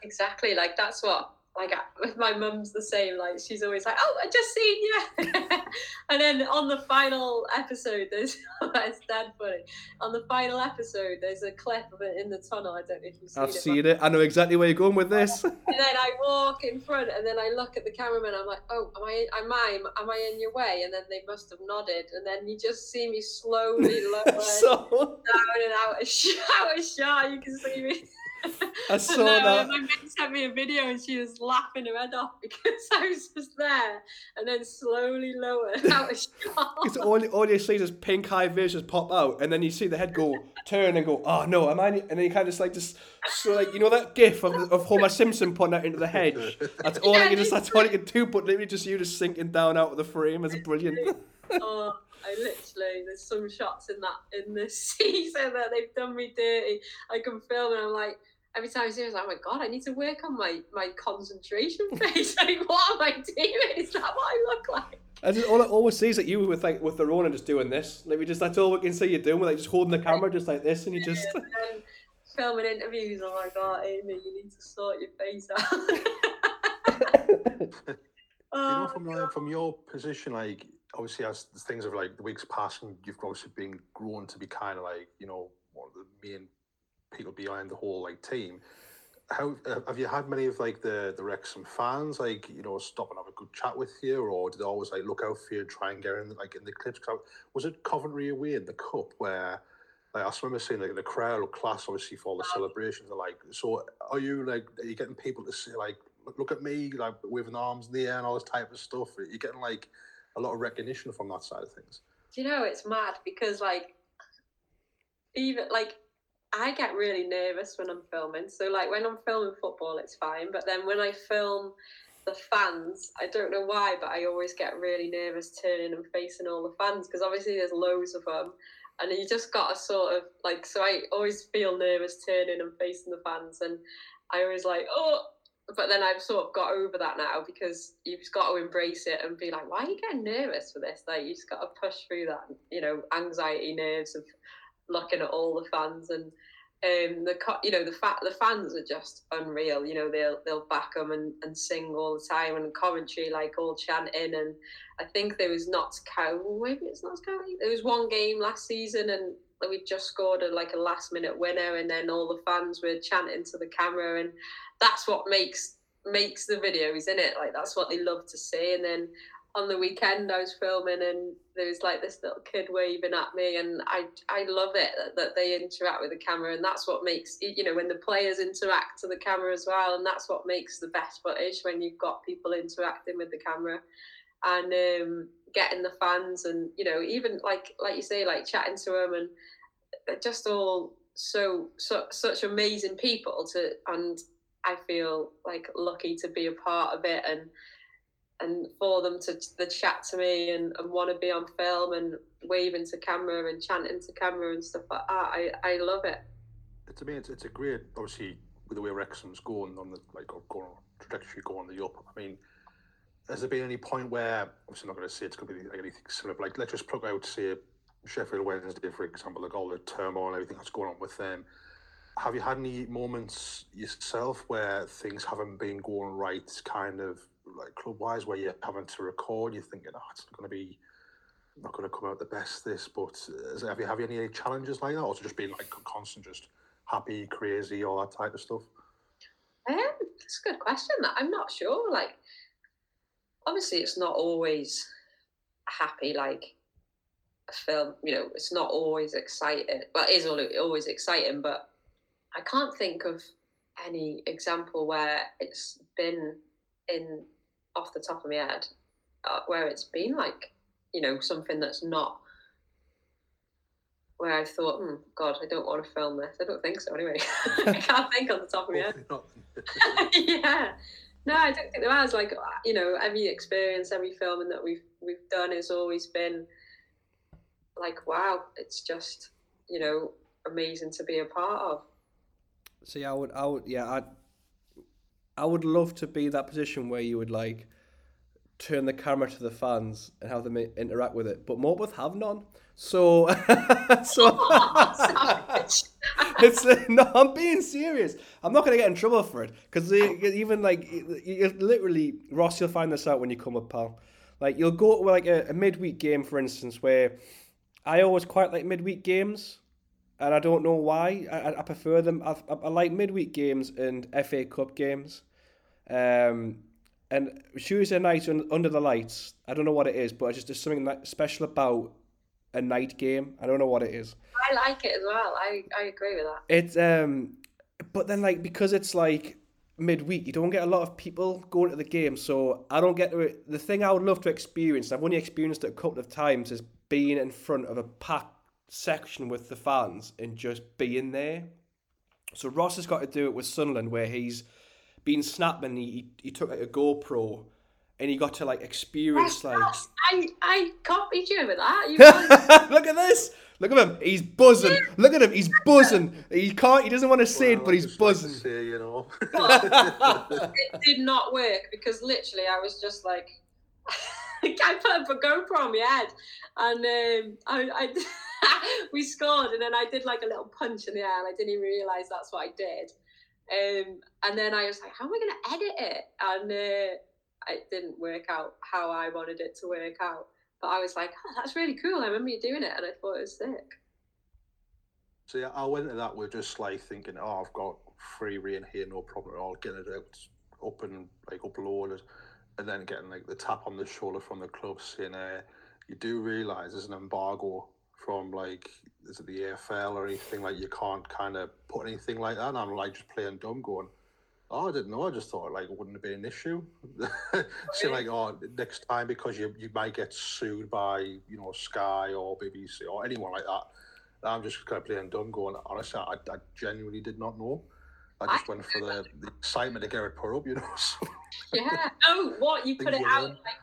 C: Exactly. Like that's what like with my mum's the same. Like she's always like, "Oh, I just seen you," and then on the final episode, there's it's dead funny. On the final episode, there's a clip of it in the tunnel. I don't know if you've seen
A: I've
C: it.
A: seen it. I know exactly where you're going with this.
C: And then I walk in front, and then I look at the cameraman. I'm like, "Oh, am I? Am I? Am I in your way?" And then they must have nodded, and then you just see me slowly lower
A: so
C: down and out of shot. Out of shot. You can see me.
A: I saw
C: then
A: that.
C: My mate sent me a video and she was laughing her head off because I was just there and then slowly lowered out of shot.
A: Because all, all you see is pink high visions pop out, and then you see the head go turn and go, oh no, am I? And then you kind of just like just so like you know that gif of, of Homer Simpson putting out into the hedge. That's all
C: Yeah,
A: you can just that's all you can do. But literally just you just sinking down out of the frame is brilliant.
C: oh, I literally, there's some shots in that in this season that they've done me dirty. I can film and I'm like, every time I see it, I'm like, oh my god, I need to work on my my concentration face. like, what am I doing? Is that what I look like?
A: I just all I always see is that you with like with the Ronin just doing this. Like we just that's all we can see you doing. With like just holding the camera just like this, and you just.
C: And then filming interviews, I'm like, oh, Amy, you need to sort your face out.
B: you know,
C: oh,
B: from like, from your position, like obviously as things have like the weeks passing, you've obviously been grown to be kind of like you know one of the main people behind the whole like team. How uh, have you had many of like the the Wrexham fans like you know stop and have a good chat with you, or did they always like look out for you and try and get in like in the clips? Was it Coventry away in the cup where? Like, I remember seeing like the crowd look class, obviously for all the celebrations. Like, so are you like, are you getting people to say like, look, at me, like waving arms in the air and all this type of stuff? Are you getting like a lot of recognition from that side of things?
C: do you know it's mad because like even like I get really nervous when I'm filming. So like when I'm filming football, it's fine. But then when I film the fans, I don't know why, but I always get really nervous turning and facing all the fans because obviously there's loads of them. And you just got to sort of like, so I always feel nervous turning and facing the fans. And I always like, oh, but then I've sort of got over that now because you've got to embrace it and be like, why are you getting nervous for this? Like, you just got to push through that, you know, anxiety nerves of looking at all the fans and um the you know the fa- the fans are just unreal you know they'll they'll back them and, and sing all the time and commentary like all chanting and I think there was Notts County maybe it's Notts County there was one game last season and we just scored a, like a last minute winner and then all the fans were chanting to the camera and that's what makes makes the videos in it like that's what they love to see and then on the weekend I was filming and there was like this little kid waving at me and I I love it that, that they interact with the camera and that's what makes you know when the players interact to the camera as well and that's what makes the best footage when you've got people interacting with the camera and um, getting the fans and you know even like like you say like chatting to them and they're just all so, so such amazing people to and I feel like lucky to be a part of it and and for them to the chat to me and, and want to be on film and waving to camera and chanting to camera and stuff like that. I, I love it.
B: It's I mean, it's, it's a great obviously with the way Wrexham's going on the like going on trajectory going the up. I mean, has there been any point where obviously I'm not going to say it's going to be like anything similar, but like let's just plug out say Sheffield Wednesday for example, like all the turmoil and everything that's going on with them. Have you had any moments yourself where things haven't been going right, kind of like club wise, where you're having to record, you're thinking, oh, it's not going to be not going to come out the best this, but uh, have you have you any challenges like that, or just been like constant, just happy, crazy, all that type of stuff?
C: Um, that's a good question. I'm not sure. Like, obviously, it's not always happy. Like a film, you know, it's not always exciting. Well, it is always exciting, but I can't think of any example where it's been in off the top of my head uh, where it's been like you know something that's not where I thought, hmm, God, I don't want to film this. I don't think so. Anyway, I can't think on the top of my head. yeah, no, I don't think there has. Like, you know, every experience, every filming that we've we've done has always been like, wow, it's just you know amazing to be a part of.
A: See, I would, I would, yeah, I, I would love to be that position where you would like turn the camera to the fans and have them interact with it. But Morpeth have none. So, so oh, it's no. I'm being serious. I'm not gonna get in trouble for it because even like literally Ross, you'll find this out when you come up, pal. Like you'll go to like a, a midweek game, for instance, where I always quite like midweek games, and I don't know why. I, I prefer them. I, I like midweek games and FA Cup games. Um, and Tuesday night under the lights, I don't know what it is, but it's just there's something special about a night game. I don't know what it is.
C: I like it as well. I, I agree with that.
A: It's um, but then like because it's like midweek, you don't get a lot of people going to the game, so I don't get to. The thing I would love to experience, I've only experienced it a couple of times, is being in front of a packed section with the fans and just being there. So Ross has got to do it with Sunderland, where he's been snapping. He he took like a GoPro and he got to like experience like
C: I I copied you with that. You
A: Look at this. Look at him. He's buzzing. Look at him. He's buzzing. He can't. He doesn't want to say well, it, but he's buzzing.
B: Like say, you know.
C: it did not work because literally I was just like, I put a GoPro on my head, and um, I, I we scored, and then I did like a little punch in the air, and I didn't even realize that's what I did. Um, and then I was like, how am I going to edit it? And uh, it didn't work out how I wanted it to work out. But I was like, oh, that's really cool. I remember you doing it, and I thought it was sick.
B: So yeah, I went to that with just like thinking, oh, I've got free reign here, no problem at all. Getting it out, up and like uploaded, and then getting like the tap on the shoulder from the club saying, uh, you do realise there's an embargo from like is it the EFL or anything like you can't kind of put anything like that. And I'm like just playing dumb, going, oh, I didn't know. I just thought like it wouldn't have been an issue. so like, oh, next time because you you might get sued by you know Sky or BBC or anyone like that. I'm just kind of playing dumb, going. Honestly, I, I genuinely did not know. I just I, went for the, the excitement to get it put up, you know. So.
C: Yeah. Oh, what you put it out like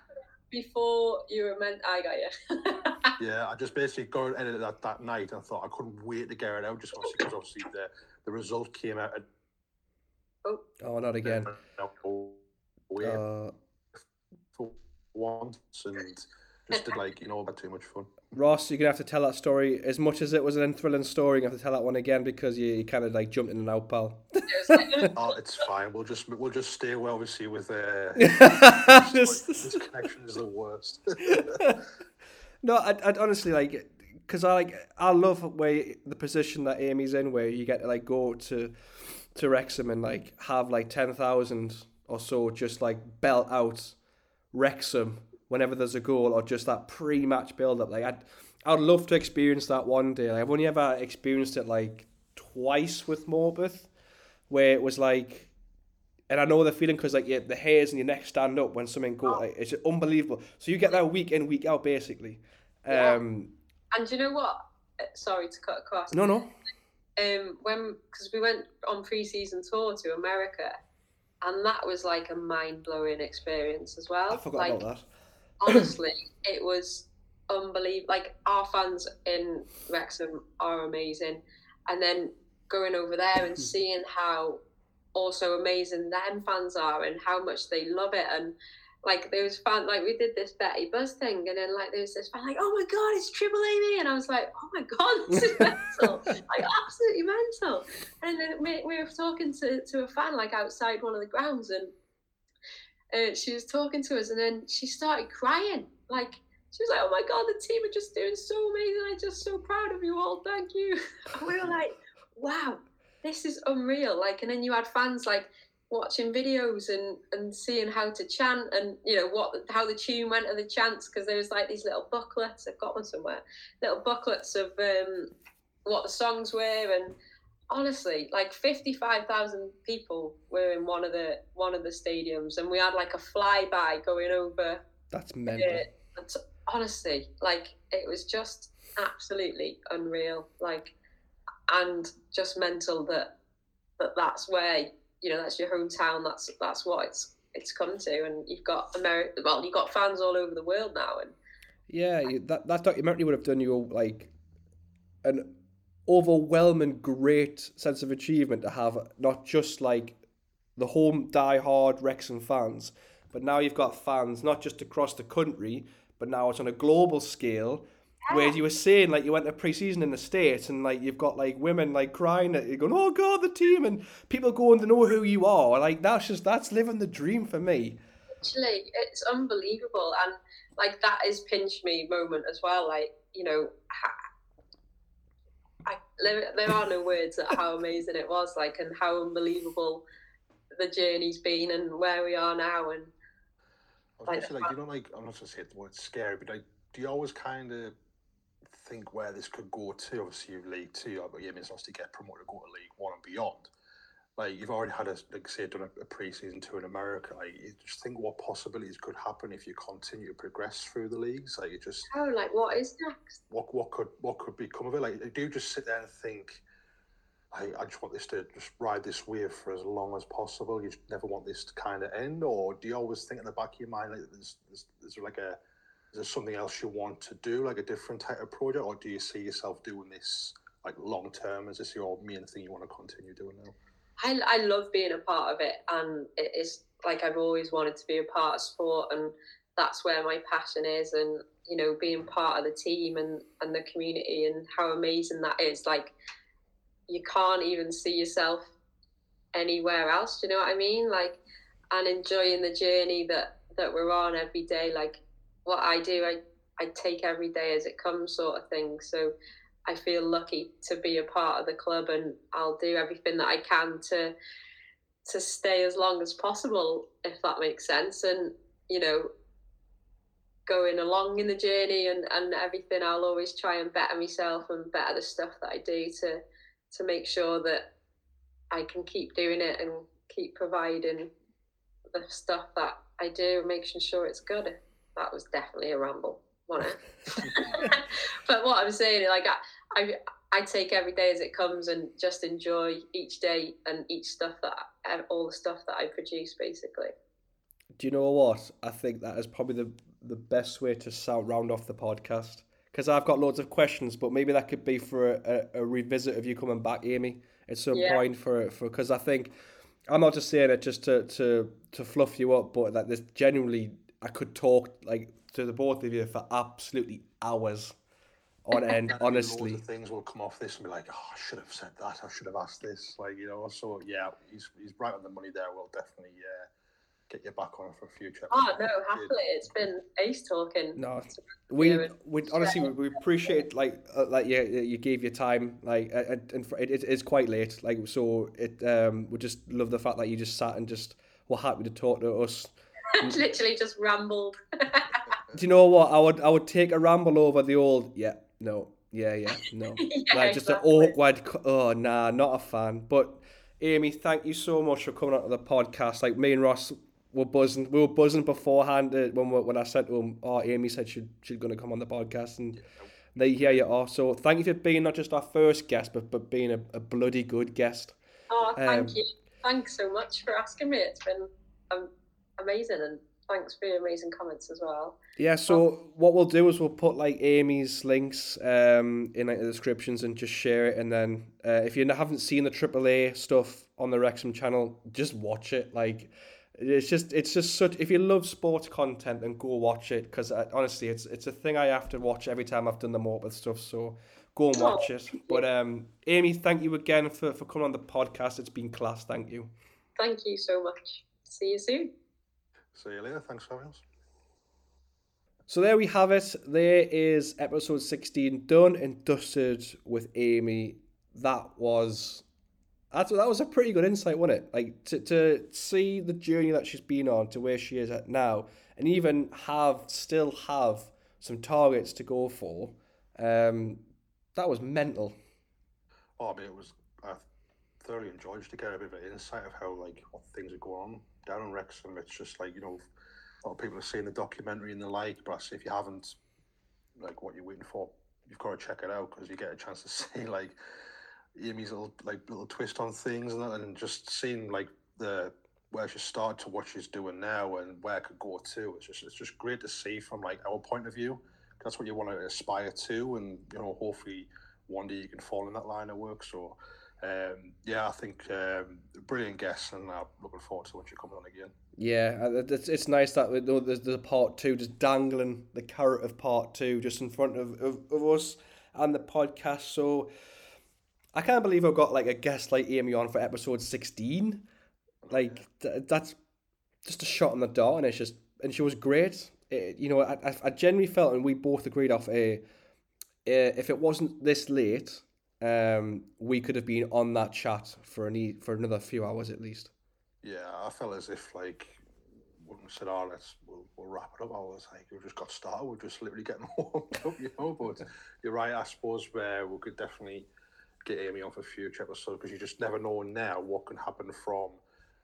C: before you were meant. I got
B: you. yeah, I just basically got it edited that that night and thought I couldn't wait to get it out just because obviously the the result came out. At,
A: oh. oh, not again.
B: Uh, for once and just did like you know about too much fun.
A: Ross, you're gonna have to tell that story as much as it was an thrilling story. You have to tell that one again because you, you kind of like jumped in and out, pal.
B: oh, it's fine. We'll just we'll just stay well. We see with uh, this, this connection is the worst.
A: no, I I honestly like because I like I love where the position that Amy's in, where you get to like go to to Wrexham and like have like ten thousand or so just like belt out Wrexham whenever there's a goal or just that pre-match build-up. Like I'd, I'd love to experience that one day. Like, I've only ever experienced it like twice with Morpeth, where it was like, and I know the feeling because like yeah, the hairs in your neck stand up when something goes. Like it's unbelievable. So you get that week in, week out, basically. Yeah. Um,
C: and you know what? Uh, sorry to cut across.
A: No, no.
C: Um, when because we went on pre-season tour to America, and that was like a mind blowing experience as well.
A: I forgot
C: like,
A: about that
C: honestly, it was unbelievable. Like our fans in Wrexham are amazing, and then going over there and hmm. seeing how also amazing them fans are and how much they love it. And like there was fun like we did this Betty Buzz thing and then like there was this fan like oh my god it's Triple Amy and I was like oh my god this is mental. Like absolutely mental. And then we, we were talking to, to a fan like outside one of the grounds and uh, she was talking to us and then she started crying. Like, she was like, oh my God, the team are just doing so amazing. I'm just so proud of you all. Thank you. And we were like, wow, this is unreal. Like, and then you had fans like watching videos and and seeing how to chant and you know what how the tune went and the chants because there was like these little booklets. I've got one somewhere. Little booklets of um, what the songs were and honestly like 55,000 people were in one of the one of the stadiums and we had like a flyby going over
A: That's mental.
C: honestly like it was just absolutely unreal like and just mental that that that's where you know that's your hometown that's that's what it's it's come to and you've got America well you've got fans all over the world now and
A: Yeah, that that documentary would have done you all like an overwhelming great sense of achievement to have not just like the home die-hard Wrexham fans, but now you've got fans not just across the country, but now it's on a global scale. Where you were saying like you went to pre-season in the states and like you've got like women like crying at you going oh god the team and people going to know who you are. Like that's just that's living the dream for me.
C: Actually it's unbelievable. And like that is pinch me moment as well. Like you know I, there, there are no words at how amazing it was like and how unbelievable the journey's been and where we are now and
B: I was gonna say, like, you know, like, I'm not gonna say the word scary, but like, do you always kind of think where this could go to? Obviously, you've League Two, but yeah, it's obviously get promoted to go to League One and beyond. Like, you've already had a, like, say, done a, a pre-season tour in America. Like, you just think what possibilities could happen if you continue to progress through the leagues. Like, you just
C: oh like what is next
B: what what could what could become of it? Like, do you just sit there and think? I, I just want this to just ride this wave for as long as possible. You just never want this to kind of end, or do you always think in the back of your mind like there's there's, there's like a is there something else you want to do, like a different type of project, or do you see yourself doing this like long term? Is this your main thing you want to continue doing now?
C: I, I love being a part of it and it is like I've always wanted to be a part of sport and that's where my passion is and you know being part of the team and and the community and how amazing that is. Like you can't even see yourself anywhere else do you know what I mean? Like and enjoying the journey that that we're on every day. Like what I do I I take every day as it comes sort of thing. So I feel lucky to be a part of the club and I'll do everything that I can to to stay as long as possible if that makes sense and you know going along in the journey and, and everything I'll always try and better myself and better the stuff that I do to to make sure that I can keep doing it and keep providing the stuff that I do, making sure it's good. That was definitely a ramble, wasn't it? but what I'm saying, like I, I, I take every day as it comes and just enjoy each day and each stuff that and all the stuff that I produce, basically.
A: Do you know what? I think that is probably the the best way to sound round off the podcast because I've got loads of questions, but maybe that could be for a, a, a revisit of you coming back, Amy, at some
C: Yeah.
A: point for for because I think I'm not just saying it just to to to fluff you up, but that this genuinely I could talk like to the both of you for absolutely hours on end. Honestly,
B: of things will come off this and be like, oh, I should have said that. I should have asked this. Like you know. So yeah, he's he's right on the money there. We'll definitely uh, get you back on for a future.
C: Oh
B: episode.
C: no, happily, it's been ace talking.
A: No, we we honestly we, we appreciate like uh, like you you gave your time like uh, and, and for, it, it is quite late like so it um we just love the fact that you just sat and just were happy to talk to us.
C: Literally just rambled.
A: Do you know what I would I would take a ramble over the old yeah no. Yeah yeah. No.
C: Yeah,
A: like just
C: exactly.
A: an awkward oh nah not a fan. But Amy thank you so much for coming on to the podcast. Like me and Ross were buzzing we were buzzing beforehand uh, when we, when I said to him oh Amy said she she's gonna come on the podcast and they here you are so thank you for being not just our first guest but but being a, a bloody good guest.
C: Oh, thank
A: Um,
C: you. Thanks so much for asking me. It's been um, amazing, and thanks for your amazing comments as well.
A: Yeah, so what we'll do is we'll put like Amy's links um, in like, the descriptions and just share it. And then uh, if you haven't seen the AAA stuff on the Wrexham channel, just watch it. Like it's just it's just such. If you love sports content, then go watch it because honestly, it's it's a thing I have to watch every time I've done the Morpeth stuff. So go and watch it. But um, Amy, thank you again for for coming on the podcast. It's been class. Thank you.
C: Thank you so much. See you soon.
B: See you later. Thanks for having us.
A: So there we have it. There is episode 16 done and dusted with Amy. That was That's, that was a pretty good insight, wasn't it? Like to, to see the journey that she's been on to where she is at now, and even have still have some targets to go for. Um, that was mental.
B: Oh, I mean, it was. I thoroughly enjoyed to get a bit of an insight of how like what things are going on down in Wrexham. It's just like you know, a lot of people are seeing the documentary and the like, but if you haven't, like, what you're waiting for, you've got to check it out because you get a chance to see like Amy's little like little twist on things and that, and just seeing like the where she started to what she's doing now and where it could go to. It's just it's just great to see from like our point of view. That's what you want to aspire to, and you know, hopefully one day you can fall in that line of work. So. Um, yeah, I think um, brilliant guest, and I'm looking forward to when you coming on again.
A: Yeah, it's, it's nice that there's the part two just dangling the carrot of part two just in front of, of, of us and the podcast. So I can't believe I've got like a guest like Amy on for episode 16. Like, th- that's just a shot in the dark, and it's just, and she was great. It, you know, I, I genuinely felt, and we both agreed off a, if it wasn't this late, um, we could have been on that chat for any for another few hours at least.
B: Yeah, I felt as if like we said, "Oh, let's we'll, we'll wrap it up," I was like, "We've just got started. We're just literally getting warmed up," you know. But you're right. I suppose where we could definitely get Amy on for future episodes because you just never know now what can happen from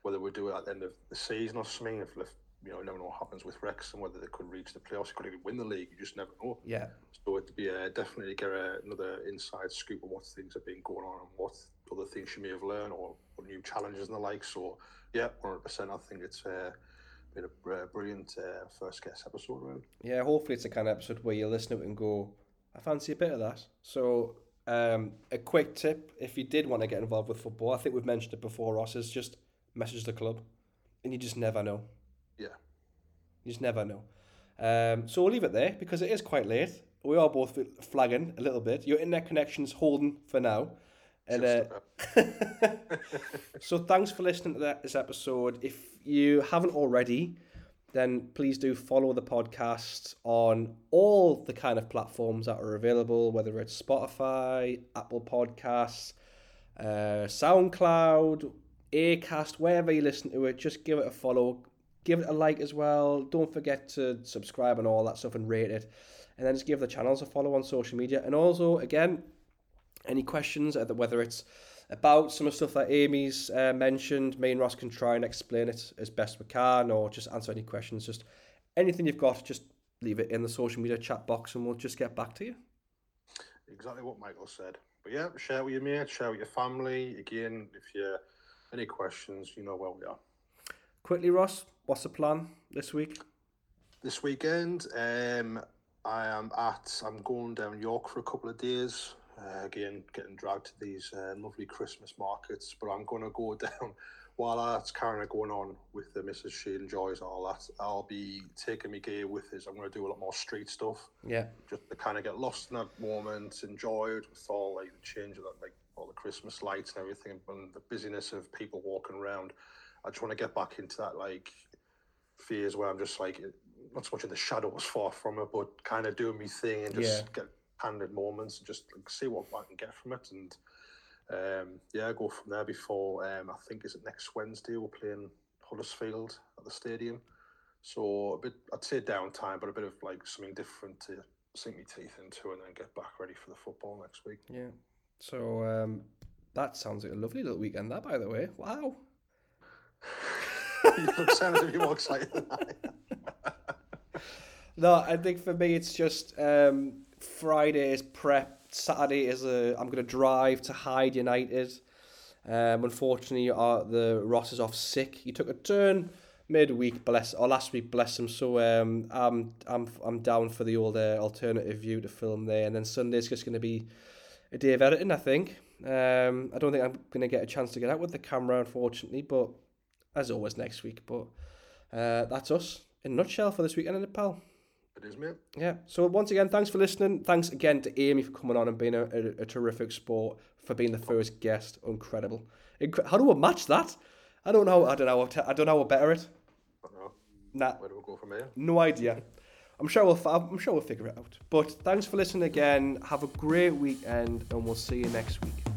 B: whether we do it at the end of the season or something. If, if you know, never know what happens with Rex and whether they could reach the playoffs, could even win the league. You just never know.
A: Yeah.
B: So it'd be uh, definitely get a, another inside scoop on what things have been going on and what other things she may have learned or, or new challenges and the like. So yeah, one hundred percent. I think it's uh, been a brilliant uh, first guest episode around.
A: Yeah, hopefully it's a kind of episode where you listen to it and go, I fancy a bit of that. So um, a quick tip if you did want to get involved with football, I think we've mentioned it before, Ross, is just message the club, and you just never know.
B: Yeah.
A: You just never know. Um, so we'll leave it there because it is quite late. We are both flagging a little bit. Your internet connection's holding for now. And uh, so thanks for listening to that, this episode. If you haven't already, then please do follow the podcast on all the kind of platforms that are available, whether it's Spotify, Apple Podcasts, uh, SoundCloud, Acast, wherever you listen to it. Just give it a follow, give it a like as well. Don't forget to subscribe and all that stuff and rate it. And then just give the channels a follow on social media. And also, again, any questions, whether it's about some of the stuff that Amy's uh, mentioned, me and Ross can try and explain it as best we can, or just answer any questions. Just anything you've got, just leave it in the social media chat box, and we'll just get back to you.
B: Exactly what Michael said. But yeah, share with your mates, share with your family. Again, if you have any questions, you know where we are.
A: Quickly, Ross, what's the plan this week?
B: This weekend, um, I am at. I'm going down York for a couple of days. Uh, again, getting dragged to these uh, lovely Christmas markets, but I'm going to go down while that's kind of going on with the Mrs. She enjoys all that. I'll be taking my gear with us. I'm going to do a lot more street stuff.
A: Yeah.
B: Just to kind of get lost in that moment, enjoy it with all like the change of that, like all the Christmas lights and everything, and the busyness of people walking around. I just want to get back into that like phase where I'm just like not so much in the shadows, far from it, but kind of doing me thing and just yeah. get handed moments and just like, see what I can get from it. And um, yeah, go from there before um, I think is it next Wednesday we're playing Huddersfield at the stadium. So a bit, I'd say downtime, but a bit of like something different to sink my teeth into and then get back ready for the football next week.
A: Yeah. So um, that sounds like a lovely little weekend. That, by the way, wow.
B: you look sound as more excited than I.
A: no, I think for me it's just um, Friday is prep. Saturday is a. I'm going to drive to Hyde United. Um, unfortunately, uh, the Ross is off sick. He took a turn midweek, bless or last week, bless him. So um, I'm I'm I'm down for the old uh, alternative view to film there, and then Sunday's just going to be a day of editing. I think. Um, I don't think I'm going to get a chance to get out with the camera, unfortunately, but as always next week. But uh, that's us in a nutshell for this weekend, in it, pal.
B: It is, mate.
A: Yeah. So once again, thanks for listening. Thanks again to Amy for coming on and being a, a, a terrific sport for being the first guest. Incredible. Incre- how do we match that? I don't know. I don't know. I don't know how better it.
B: I don't know.
A: Nah.
B: Where do we go from here?
A: No idea. I'm sure we'll. I'm sure we'll figure it out. But thanks for listening again. Have a great weekend, and we'll see you next week.